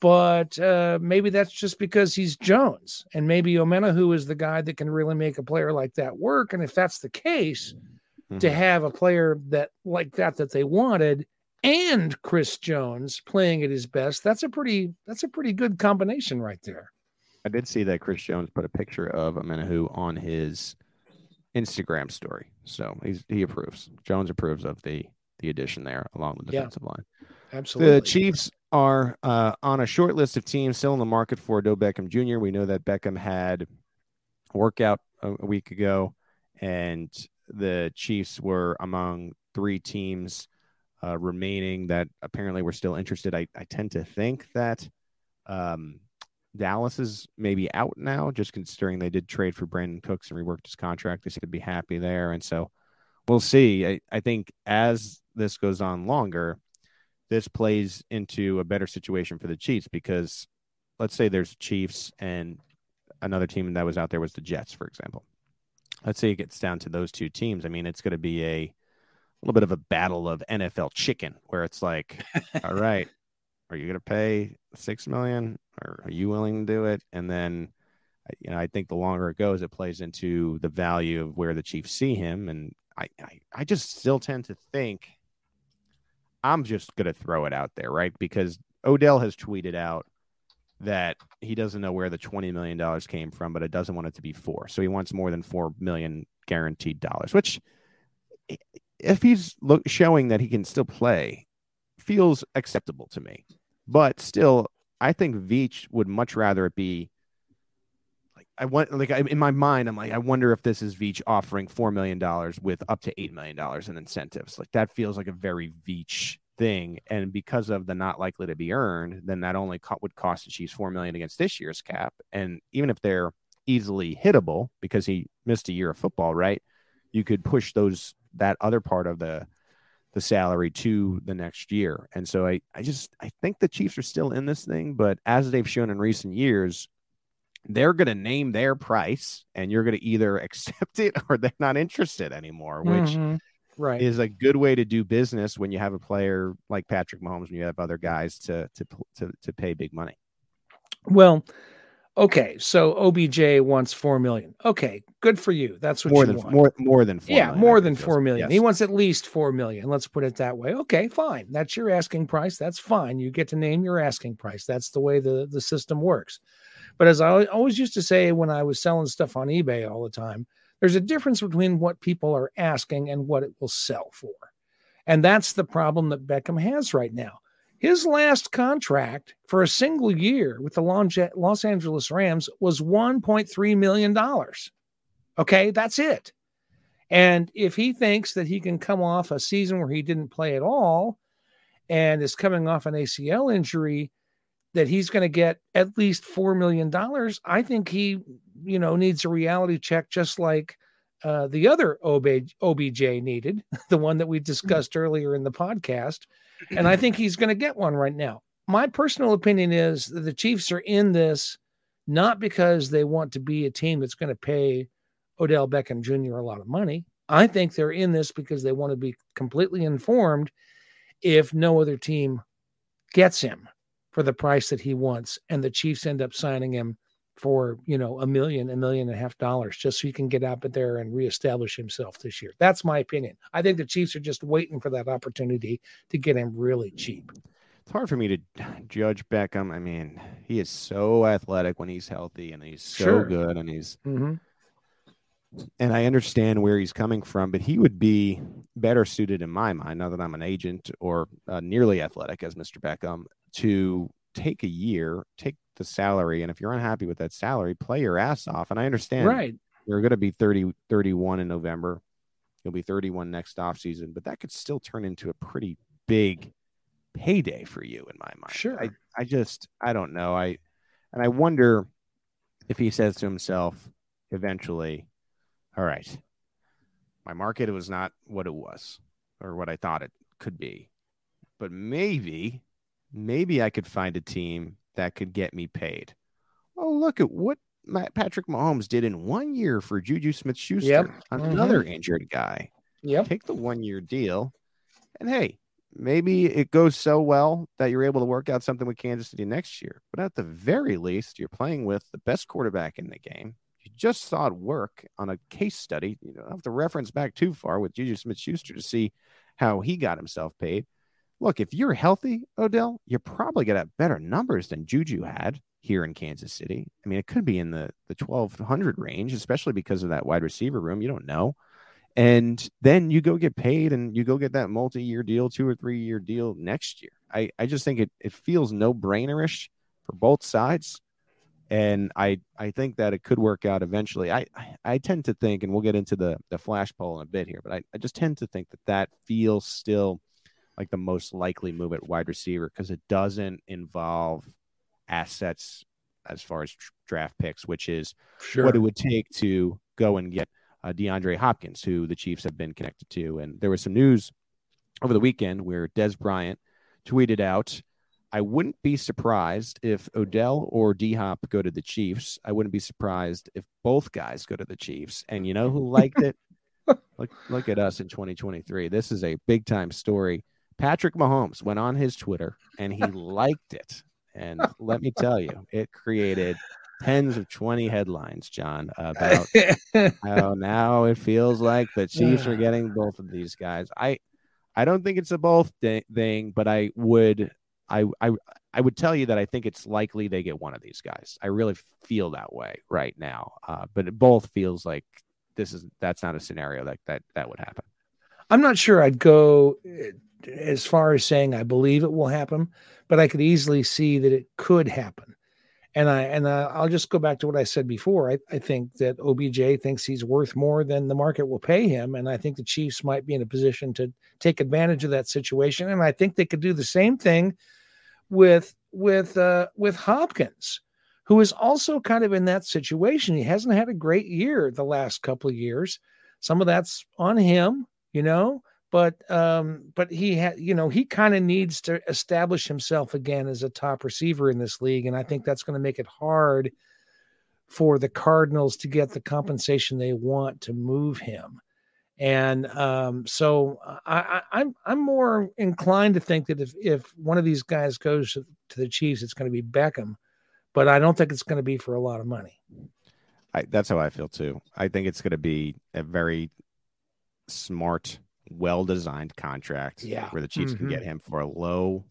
Speaker 2: but uh, maybe that's just because he's Jones. And maybe Omenihu is the guy that can really make a player like that work. And if that's the case, mm-hmm. to have a player that like that that they wanted and Chris Jones playing at his best, that's a pretty that's a pretty good combination right there.
Speaker 1: I did see that Chris Jones put a picture of Omenihu on his Instagram story, so he's he approves. Jones approves of the the addition there along the defensive yeah, line.
Speaker 2: Absolutely.
Speaker 1: The Chiefs are uh, on a short list of teams still in the market for Odell Beckham Jr. We know that Beckham had a workout a, a week ago, and the Chiefs were among three teams uh, remaining that apparently were still interested. I, I tend to think that um, Dallas is maybe out now, just considering they did trade for Brandin Cooks and reworked his contract. They could be happy there. And so we'll see. I, I think as this goes on longer, this plays into a better situation for the Chiefs because let's say there's Chiefs and another team that was out there was the Jets, for example. Let's say it gets down to those two teams. I mean, it's going to be a little bit of a battle of NFL chicken where it's like, all right, are you going to pay six million or are you willing to do it? And then, you know, I think the longer it goes, it plays into the value of where the Chiefs see him. And I, I, I just still tend to think I'm just going to throw it out there, right? Because Odell has tweeted out that he doesn't know where the $20 million came from, but it doesn't want it to be four. So he wants more than 4 million guaranteed dollars, which if he's look, showing that he can still play, feels acceptable to me. But still, I think Veach would much rather it be like I want like I, in my mind, I'm like I wonder if this is Veach offering four million dollars with up to eight million dollars in incentives. Like that feels like a very Veach thing, and because of the not likely to be earned, then that only co- would cost the Chiefs four million against this year's cap. And even if they're easily hittable because he missed a year of football, right? You could push those that other part of the the salary to the next year. And so I, I just I think the Chiefs are still in this thing, but as they've shown in recent years, they're going to name their price and you're going to either accept it or they're not interested anymore, which mm-hmm. right. is a good way to do business when you have a player like Patrick Mahomes and you have other guys to to to, to pay big money.
Speaker 2: Well, Okay, so OBJ wants four million. Okay, good for you. That's what
Speaker 1: more
Speaker 2: you
Speaker 1: than
Speaker 2: want.
Speaker 1: more more than
Speaker 2: four. Yeah, million, more than four million. Yes. He wants at least four million. Let's put it that way. Okay, fine. That's your asking price. That's fine. You get to name your asking price. That's the way the the system works. But as I always used to say when I was selling stuff on eBay all the time, there's a difference between what people are asking and what it will sell for. And that's the problem that Beckham has right now. His last contract for a single year with the Los Angeles Rams was $1.3 million. Okay, that's it. And if he thinks that he can come off a season where he didn't play at all and is coming off an ACL injury, that he's going to get at least $4 million, I think he, you know, needs a reality check just like uh, the other OBJ, OBJ needed, the one that we discussed earlier in the podcast and I think he's going to get one right now. My personal opinion is that the Chiefs are in this not because they want to be a team that's going to pay Odell Beckham Jr. a lot of money. I think they're in this because they want to be completely informed if no other team gets him for the price that he wants and the Chiefs end up signing him for you know a million, a million and a half dollars, just so he can get out there and reestablish himself this year. That's my opinion. I think the Chiefs are just waiting for that opportunity to get him really cheap.
Speaker 1: It's hard for me to judge Beckham. I mean, he is so athletic when he's healthy, and he's so sure. good, and he's. Mm-hmm. And I understand where he's coming from, but he would be better suited in my mind, now that I'm an agent or uh, nearly athletic as Mr. Beckham, to take a year, take the salary. And if you're unhappy with that salary, play your ass off. And I understand
Speaker 2: right.
Speaker 1: you're going to be 30, 31 in November. You'll be 31 next offseason, but that could still turn into a pretty big payday for you in my mind.
Speaker 2: Sure.
Speaker 1: I, I just, I don't know. I, and I wonder if he says to himself eventually, all right, my market was not what it was or what I thought it could be, but maybe, maybe I could find a team that could get me paid. Oh, look at what Patrick Mahomes did in one year for Juju Smith-Schuster, yep. another mm-hmm. injured guy.
Speaker 2: Yep.
Speaker 1: Take the one year deal. And hey, maybe it goes so well that you're able to work out something with Kansas City next year. But at the very least, you're playing with the best quarterback in the game. You just saw it work on a case study. You don't have to reference back too far with Juju Smith-Schuster to see how he got himself paid. Look, if you're healthy, Odell, you're probably going to have better numbers than Juju had here in Kansas City. I mean, it could be in the, the 1200 range, especially because of that wide receiver room. You don't know and then you go get paid and you go get that multi-year deal two or three year deal next year i, I just think it, it feels no brainerish for both sides and i i think that it could work out eventually i i, I tend to think and we'll get into the the flash poll in a bit here but I, I just tend to think that that feels still like the most likely move at wide receiver because it doesn't involve assets as far as draft picks which is sure. what it would take to go and get uh, DeAndre Hopkins, who the Chiefs have been connected to. And there was some news over the weekend where Dez Bryant tweeted out, I wouldn't be surprised if Odell or D Hop go to the Chiefs. I wouldn't be surprised if both guys go to the Chiefs. And you know who liked it? look, look at us in 2023. This is a big time story. Patrick Mahomes went on his Twitter and he liked it. And let me tell you, it created tens of 20 headlines, John, about how now it feels like the Chiefs are getting both of these guys. I I don't think it's a both thing, but I would I I I would tell you that I think it's likely they get one of these guys. I really feel that way right now. Uh, but it both feels like this is that's not a scenario that that that would happen.
Speaker 2: I'm not sure I'd go eh, as far as saying I believe it will happen, but I could easily see that it could happen. And I and uh, I'll just go back to what I said before. I, I think that OBJ thinks he's worth more than the market will pay him, and I think the Chiefs might be in a position to take advantage of that situation. And I think they could do the same thing with with uh, with Hopkins, who is also kind of in that situation. He hasn't had a great year the last couple of years. Some of that's on him, you know but um, but he had you know he kind of needs to establish himself again as a top receiver in this league, and I think that's going to make it hard for the Cardinals to get the compensation they want to move him. And um, so I, I, I'm I'm more inclined to think that if if one of these guys goes to, to the Chiefs, it's going to be Beckham, but I don't think it's going to be for a lot of money.
Speaker 1: I, that's how I feel too. I think it's going to be a very smart well designed contract
Speaker 2: yeah.
Speaker 1: where the Chiefs mm-hmm. can get mm-hmm. him for a low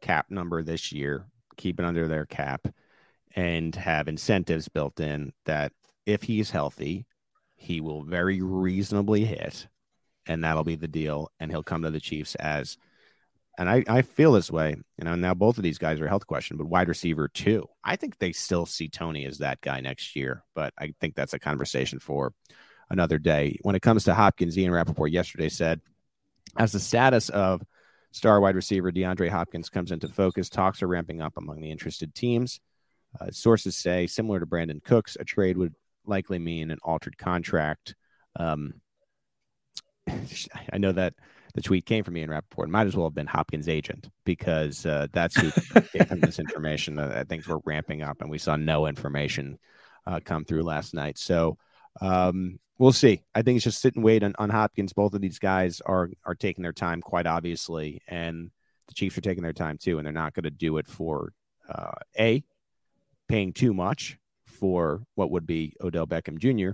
Speaker 1: cap number this year, keep it under their cap, and have incentives built in that if he's healthy, he will very reasonably hit, and that'll be the deal. And he'll come to the Chiefs as, and I, I feel this way, you know, now both of these guys are health question, but wide receiver too. I think they still see Toney as that guy next year, but I think that's a conversation for another day. When it comes to Hopkins, Ian Rapoport yesterday said, as the status of star wide receiver DeAndre Hopkins comes into focus, talks are ramping up among the interested teams. Uh, sources say, similar to Brandin Cooks, a trade would likely mean an altered contract. Um, I know that the tweet came from Ian Rapoport. Might as well have been Hopkins' agent because uh, that's who gave him this information. Uh, things were ramping up, and we saw no information uh, come through last night. So um, we'll see. I think it's just sit and wait on, on Hopkins. Both of these guys are are taking their time quite obviously, and the Chiefs are taking their time too, and they're not going to do it for uh, a paying too much for what would be Odell Beckham Jr.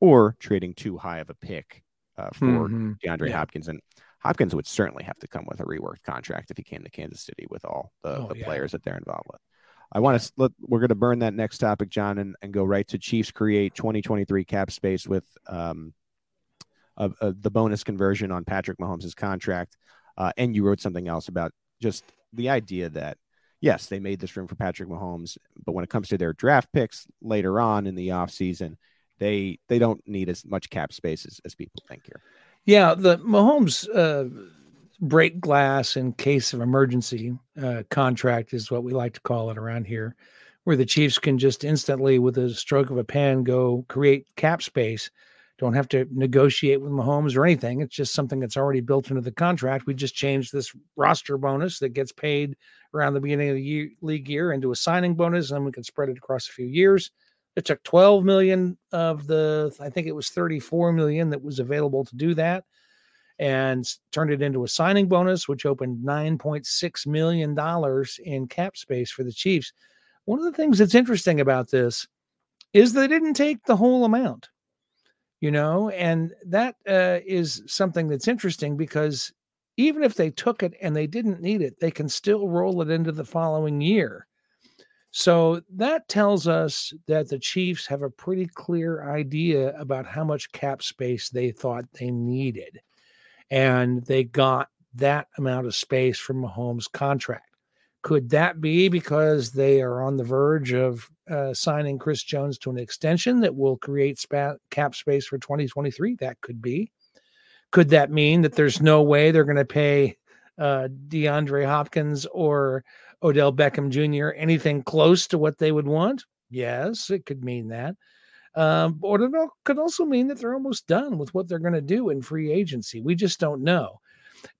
Speaker 1: or trading too high of a pick uh, for mm-hmm. DeAndre yeah. Hopkins. And Hopkins would certainly have to come with a reworked contract if he came to Kansas City with all the, oh, the yeah. players that they're involved with. I want to we're going to burn that next topic, John, and, and go right to Chiefs create 2023 cap space with um, uh, uh, the bonus conversion on Patrick Mahomes' contract. Uh, and you wrote something else about just the idea that yes, they made this room for Patrick Mahomes, but when it comes to their draft picks later on in the offseason, they they don't need as much cap space as, as people think here.
Speaker 2: Yeah, the Mahomes uh, break glass in case of emergency uh, contract is what we like to call it around here, where the Chiefs can just instantly, with a stroke of a pen, go create cap space. Don't have to negotiate with Mahomes or anything. It's just something that's already built into the contract. We just changed this roster bonus that gets paid around the beginning of the year, league year into a signing bonus, and we can spread it across a few years. It took 12 million of the, I think it was 34 million that was available to do that and turned it into a signing bonus, which opened $9.6 million in cap space for the Chiefs. One of the things that's interesting about this is they didn't take the whole amount, you know, and that uh, is something that's interesting because even if they took it and they didn't need it, they can still roll it into the following year. So that tells us that the Chiefs have a pretty clear idea about how much cap space they thought they needed. And they got that amount of space from Mahomes' contract. Could that be because they are on the verge of uh, signing Chris Jones to an extension that will create spa- cap space for 2023? That could be. Could that mean that there's no way they're going to pay uh, DeAndre Hopkins or Odell Beckham Jr. anything close to what they would want? Yes, it could mean that. Um, or it could also mean that they're almost done with what they're going to do in free agency. We just don't know.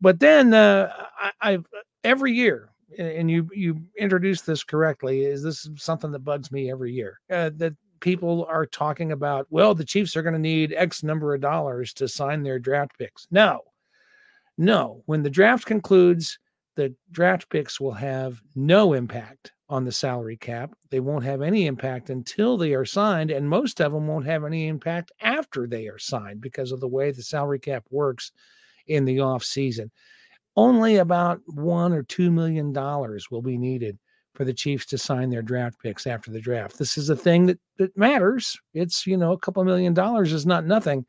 Speaker 2: But then uh, I, I've every year, and you you introduced this correctly. Is this something that bugs me every year? Uh, that people are talking about. Well, the Chiefs are going to need X number of dollars to sign their draft picks. No, no. When the draft concludes, the draft picks will have no impact on the salary cap. They won't have any impact until they are signed, and most of them won't have any impact after they are signed because of the way the salary cap works in the off season. Only about one or two million dollars will be needed for the Chiefs to sign their draft picks after the draft. This is a thing that, that matters. It's, you know, a couple million dollars is not nothing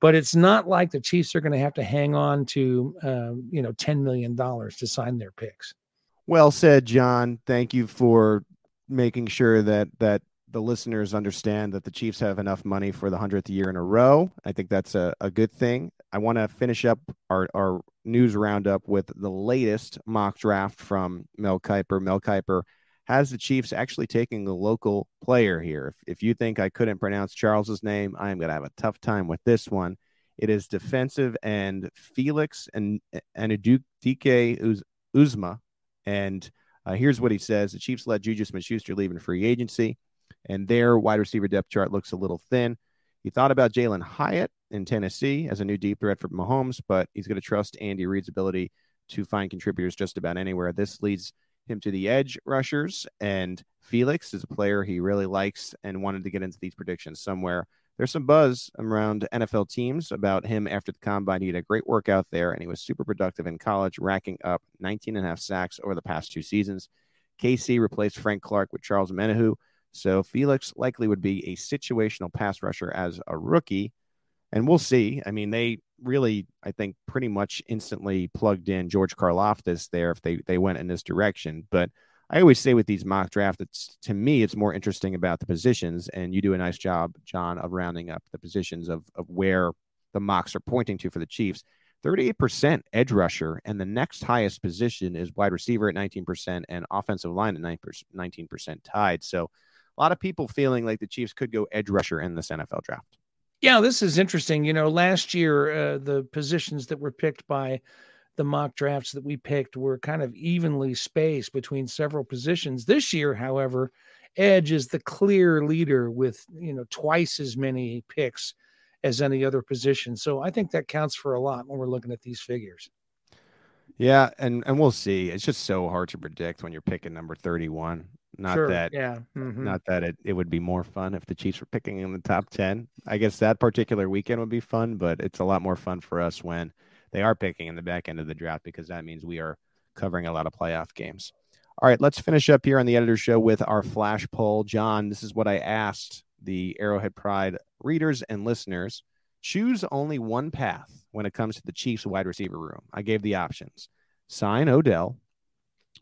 Speaker 2: but it's not like the Chiefs are going to have to hang on to, uh, you know, $10 million to sign their picks.
Speaker 1: Well said, John. Thank you for making sure that, that the listeners understand that the Chiefs have enough money for the 100th year in a row. I think that's a, a good thing. I want to finish up our, our news roundup with the latest mock draft from Mel Kiper. Mel Kiper has the Chiefs actually taking a local player here. If, if you think I couldn't pronounce Charles's name, I am going to have a tough time with this one. It is defensive and Felix and and Dike Uzma. And uh, here's what he says: The Chiefs let Juju Smith-Schuster leave in free agency, and their wide receiver depth chart looks a little thin. He thought about Jalin Hyatt in Tennessee as a new deep threat for Mahomes, but he's going to trust Andy Reid's ability to find contributors just about anywhere. This leads him to the edge rushers. And Felix is a player he really likes and wanted to get into these predictions somewhere. There's some buzz around NFL teams about him after the combine. He had a great workout there, and he was super productive in college, racking up 19 and a half sacks over the past two seasons. KC replaced Frank Clark with Charles Omenihu. So Felix likely would be a situational pass rusher as a rookie. And we'll see. I mean, they really, I think, pretty much instantly plugged in George Karlaftis there if they they went in this direction. But I always say with these mock drafts, it's to me, it's more interesting about the positions, and you do a nice job, John, of rounding up the positions of of where the mocks are pointing to for the Chiefs. 38% edge rusher, and the next highest position is wide receiver at 19% and offensive line at 19% tied. So a lot of people feeling like the Chiefs could go edge rusher in this NFL draft.
Speaker 2: Yeah, this is interesting. You know, last year, uh, the positions that were picked by the mock drafts that we picked were kind of evenly spaced between several positions. This year, however, edge is the clear leader with, you know, twice as many picks as any other position. So I think that counts for a lot when we're looking at these figures.
Speaker 1: Yeah, and and we'll see. It's just so hard to predict when you're picking number 31. Not
Speaker 2: sure,
Speaker 1: that,
Speaker 2: yeah, mm-hmm.
Speaker 1: not that it, it would be more fun if the Chiefs were picking in the top 10. I guess that particular weekend would be fun, but it's a lot more fun for us when they are picking in the back end of the draft because that means we are covering a lot of playoff games. All right, let's finish up here on the editor show with our flash poll. John, this is what I asked the Arrowhead Pride readers and listeners. Choose only one path when it comes to the Chiefs wide receiver room. I gave the options sign Odell,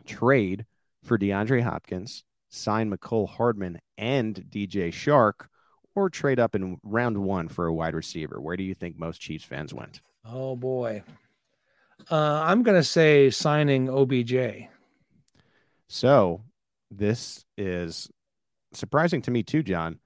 Speaker 1: trade for DeAndre Hopkins, sign Mecole Hardman and DJ Chark, or trade up in round one for a wide receiver? Where do you think most Chiefs fans went?
Speaker 2: Oh boy, uh, I'm going to say signing OBJ.
Speaker 1: So this is surprising to me too, John.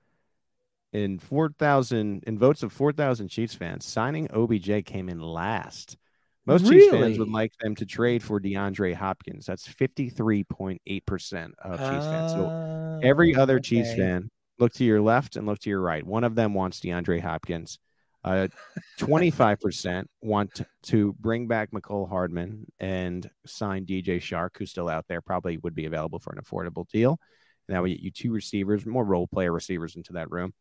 Speaker 1: In four thousand in votes of four thousand Chiefs fans, signing OBJ came in last. Most really? Chiefs fans would like them to trade for DeAndre Hopkins. That's 53.8% of Chiefs uh, fans. So every other okay. Chiefs fan look to your left and look to your right. One of them wants DeAndre Hopkins. Uh, 25% want to bring back Mecole Hardman and sign DJ Chark, who's still out there, probably would be available for an affordable deal. And that would get you two receivers, more role player receivers into that room.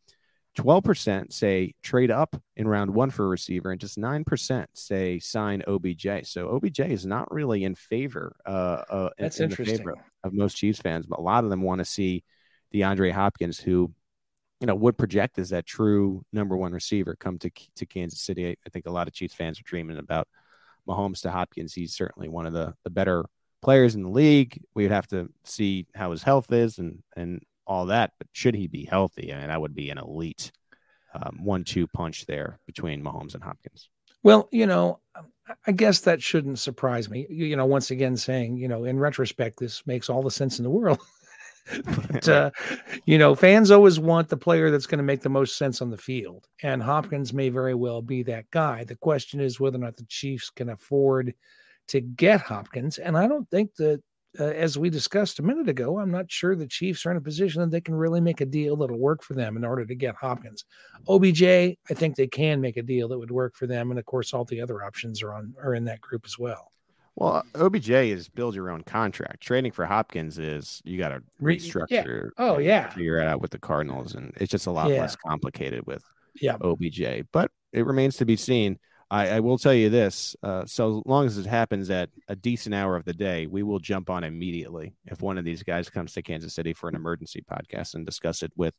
Speaker 1: 12% say trade up in round one for a receiver, and just 9% say sign OBJ. So OBJ is not really in favor. Uh, uh,
Speaker 2: That's
Speaker 1: in,
Speaker 2: in interesting.
Speaker 1: favor of most Chiefs fans, but a lot of them want to see DeAndre Hopkins, who you know would project as that true number one receiver, come to to Kansas City. I, think a lot of Chiefs fans are dreaming about Mahomes to Hopkins. He's certainly one of the the better players in the league. We'd have to see how his health is and and all that. But should he be healthy, I mean, that would be an elite um, one-two punch there between Mahomes and Hopkins.
Speaker 2: Well, you know, I guess that shouldn't surprise me. You, you know, once again, saying you know, in retrospect, this makes all the sense in the world. but uh, you know, fans always want the player that's going to make the most sense on the field, and Hopkins may very well be that guy. The question is whether or not the Chiefs can afford to get Hopkins, and I don't think that uh, as we discussed a minute ago, I'm not sure the Chiefs are in a position that they can really make a deal that'll work for them in order to get Hopkins. OBJ, I think they can make a deal that would work for them, and of course, all the other options are on are in that group as well.
Speaker 1: Well, OBJ is build your own contract. Trading for Hopkins is you got to restructure.
Speaker 2: Yeah. Oh yeah,
Speaker 1: figure it out with the Cardinals, and it's just a lot yeah. less complicated with
Speaker 2: yeah
Speaker 1: OBJ. But it remains to be seen. I, I will tell you this: uh, so long as it happens at a decent hour of the day, we will jump on immediately if one of these guys comes to Kansas City for an emergency podcast and discuss it with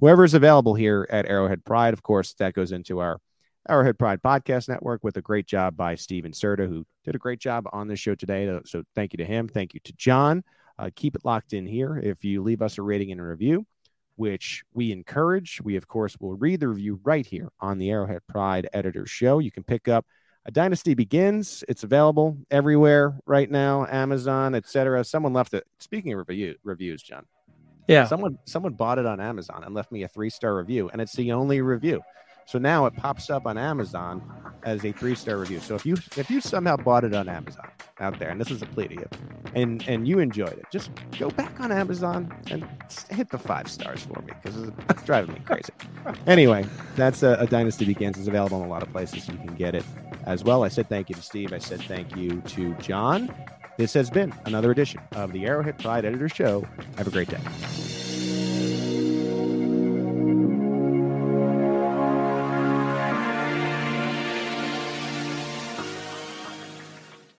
Speaker 1: whoever is available here at Arrowhead Pride. Of course, that goes into our Arrowhead Pride Podcast Network with a great job by Steven Serta, who did a great job on this show today. So thank you to him. Thank you to John. Uh, keep it locked in here. If you leave us a rating and a review, which we encourage. We, of course, will read the review right here on the Arrowhead Pride Editor Show. You can pick up A Dynasty Begins. It's available everywhere right now, Amazon, etc. Someone left it. Speaking of review, reviews, John.
Speaker 2: Yeah.
Speaker 1: Someone someone bought it on Amazon and left me a three star review, and it's the only review. So now it pops up on Amazon as a three star review. So if you if you somehow bought it on Amazon out there, and this is a plea to you, and and you enjoyed it, just go back on Amazon and hit the five stars for me because it's driving me crazy. anyway, that's a, a Dynasty Begins. It's available in a lot of places. You can get it as well. I said thank you to Steve. I said thank you to John. This has been another edition of the Arrowhead Pride Editor Show. Have a great day.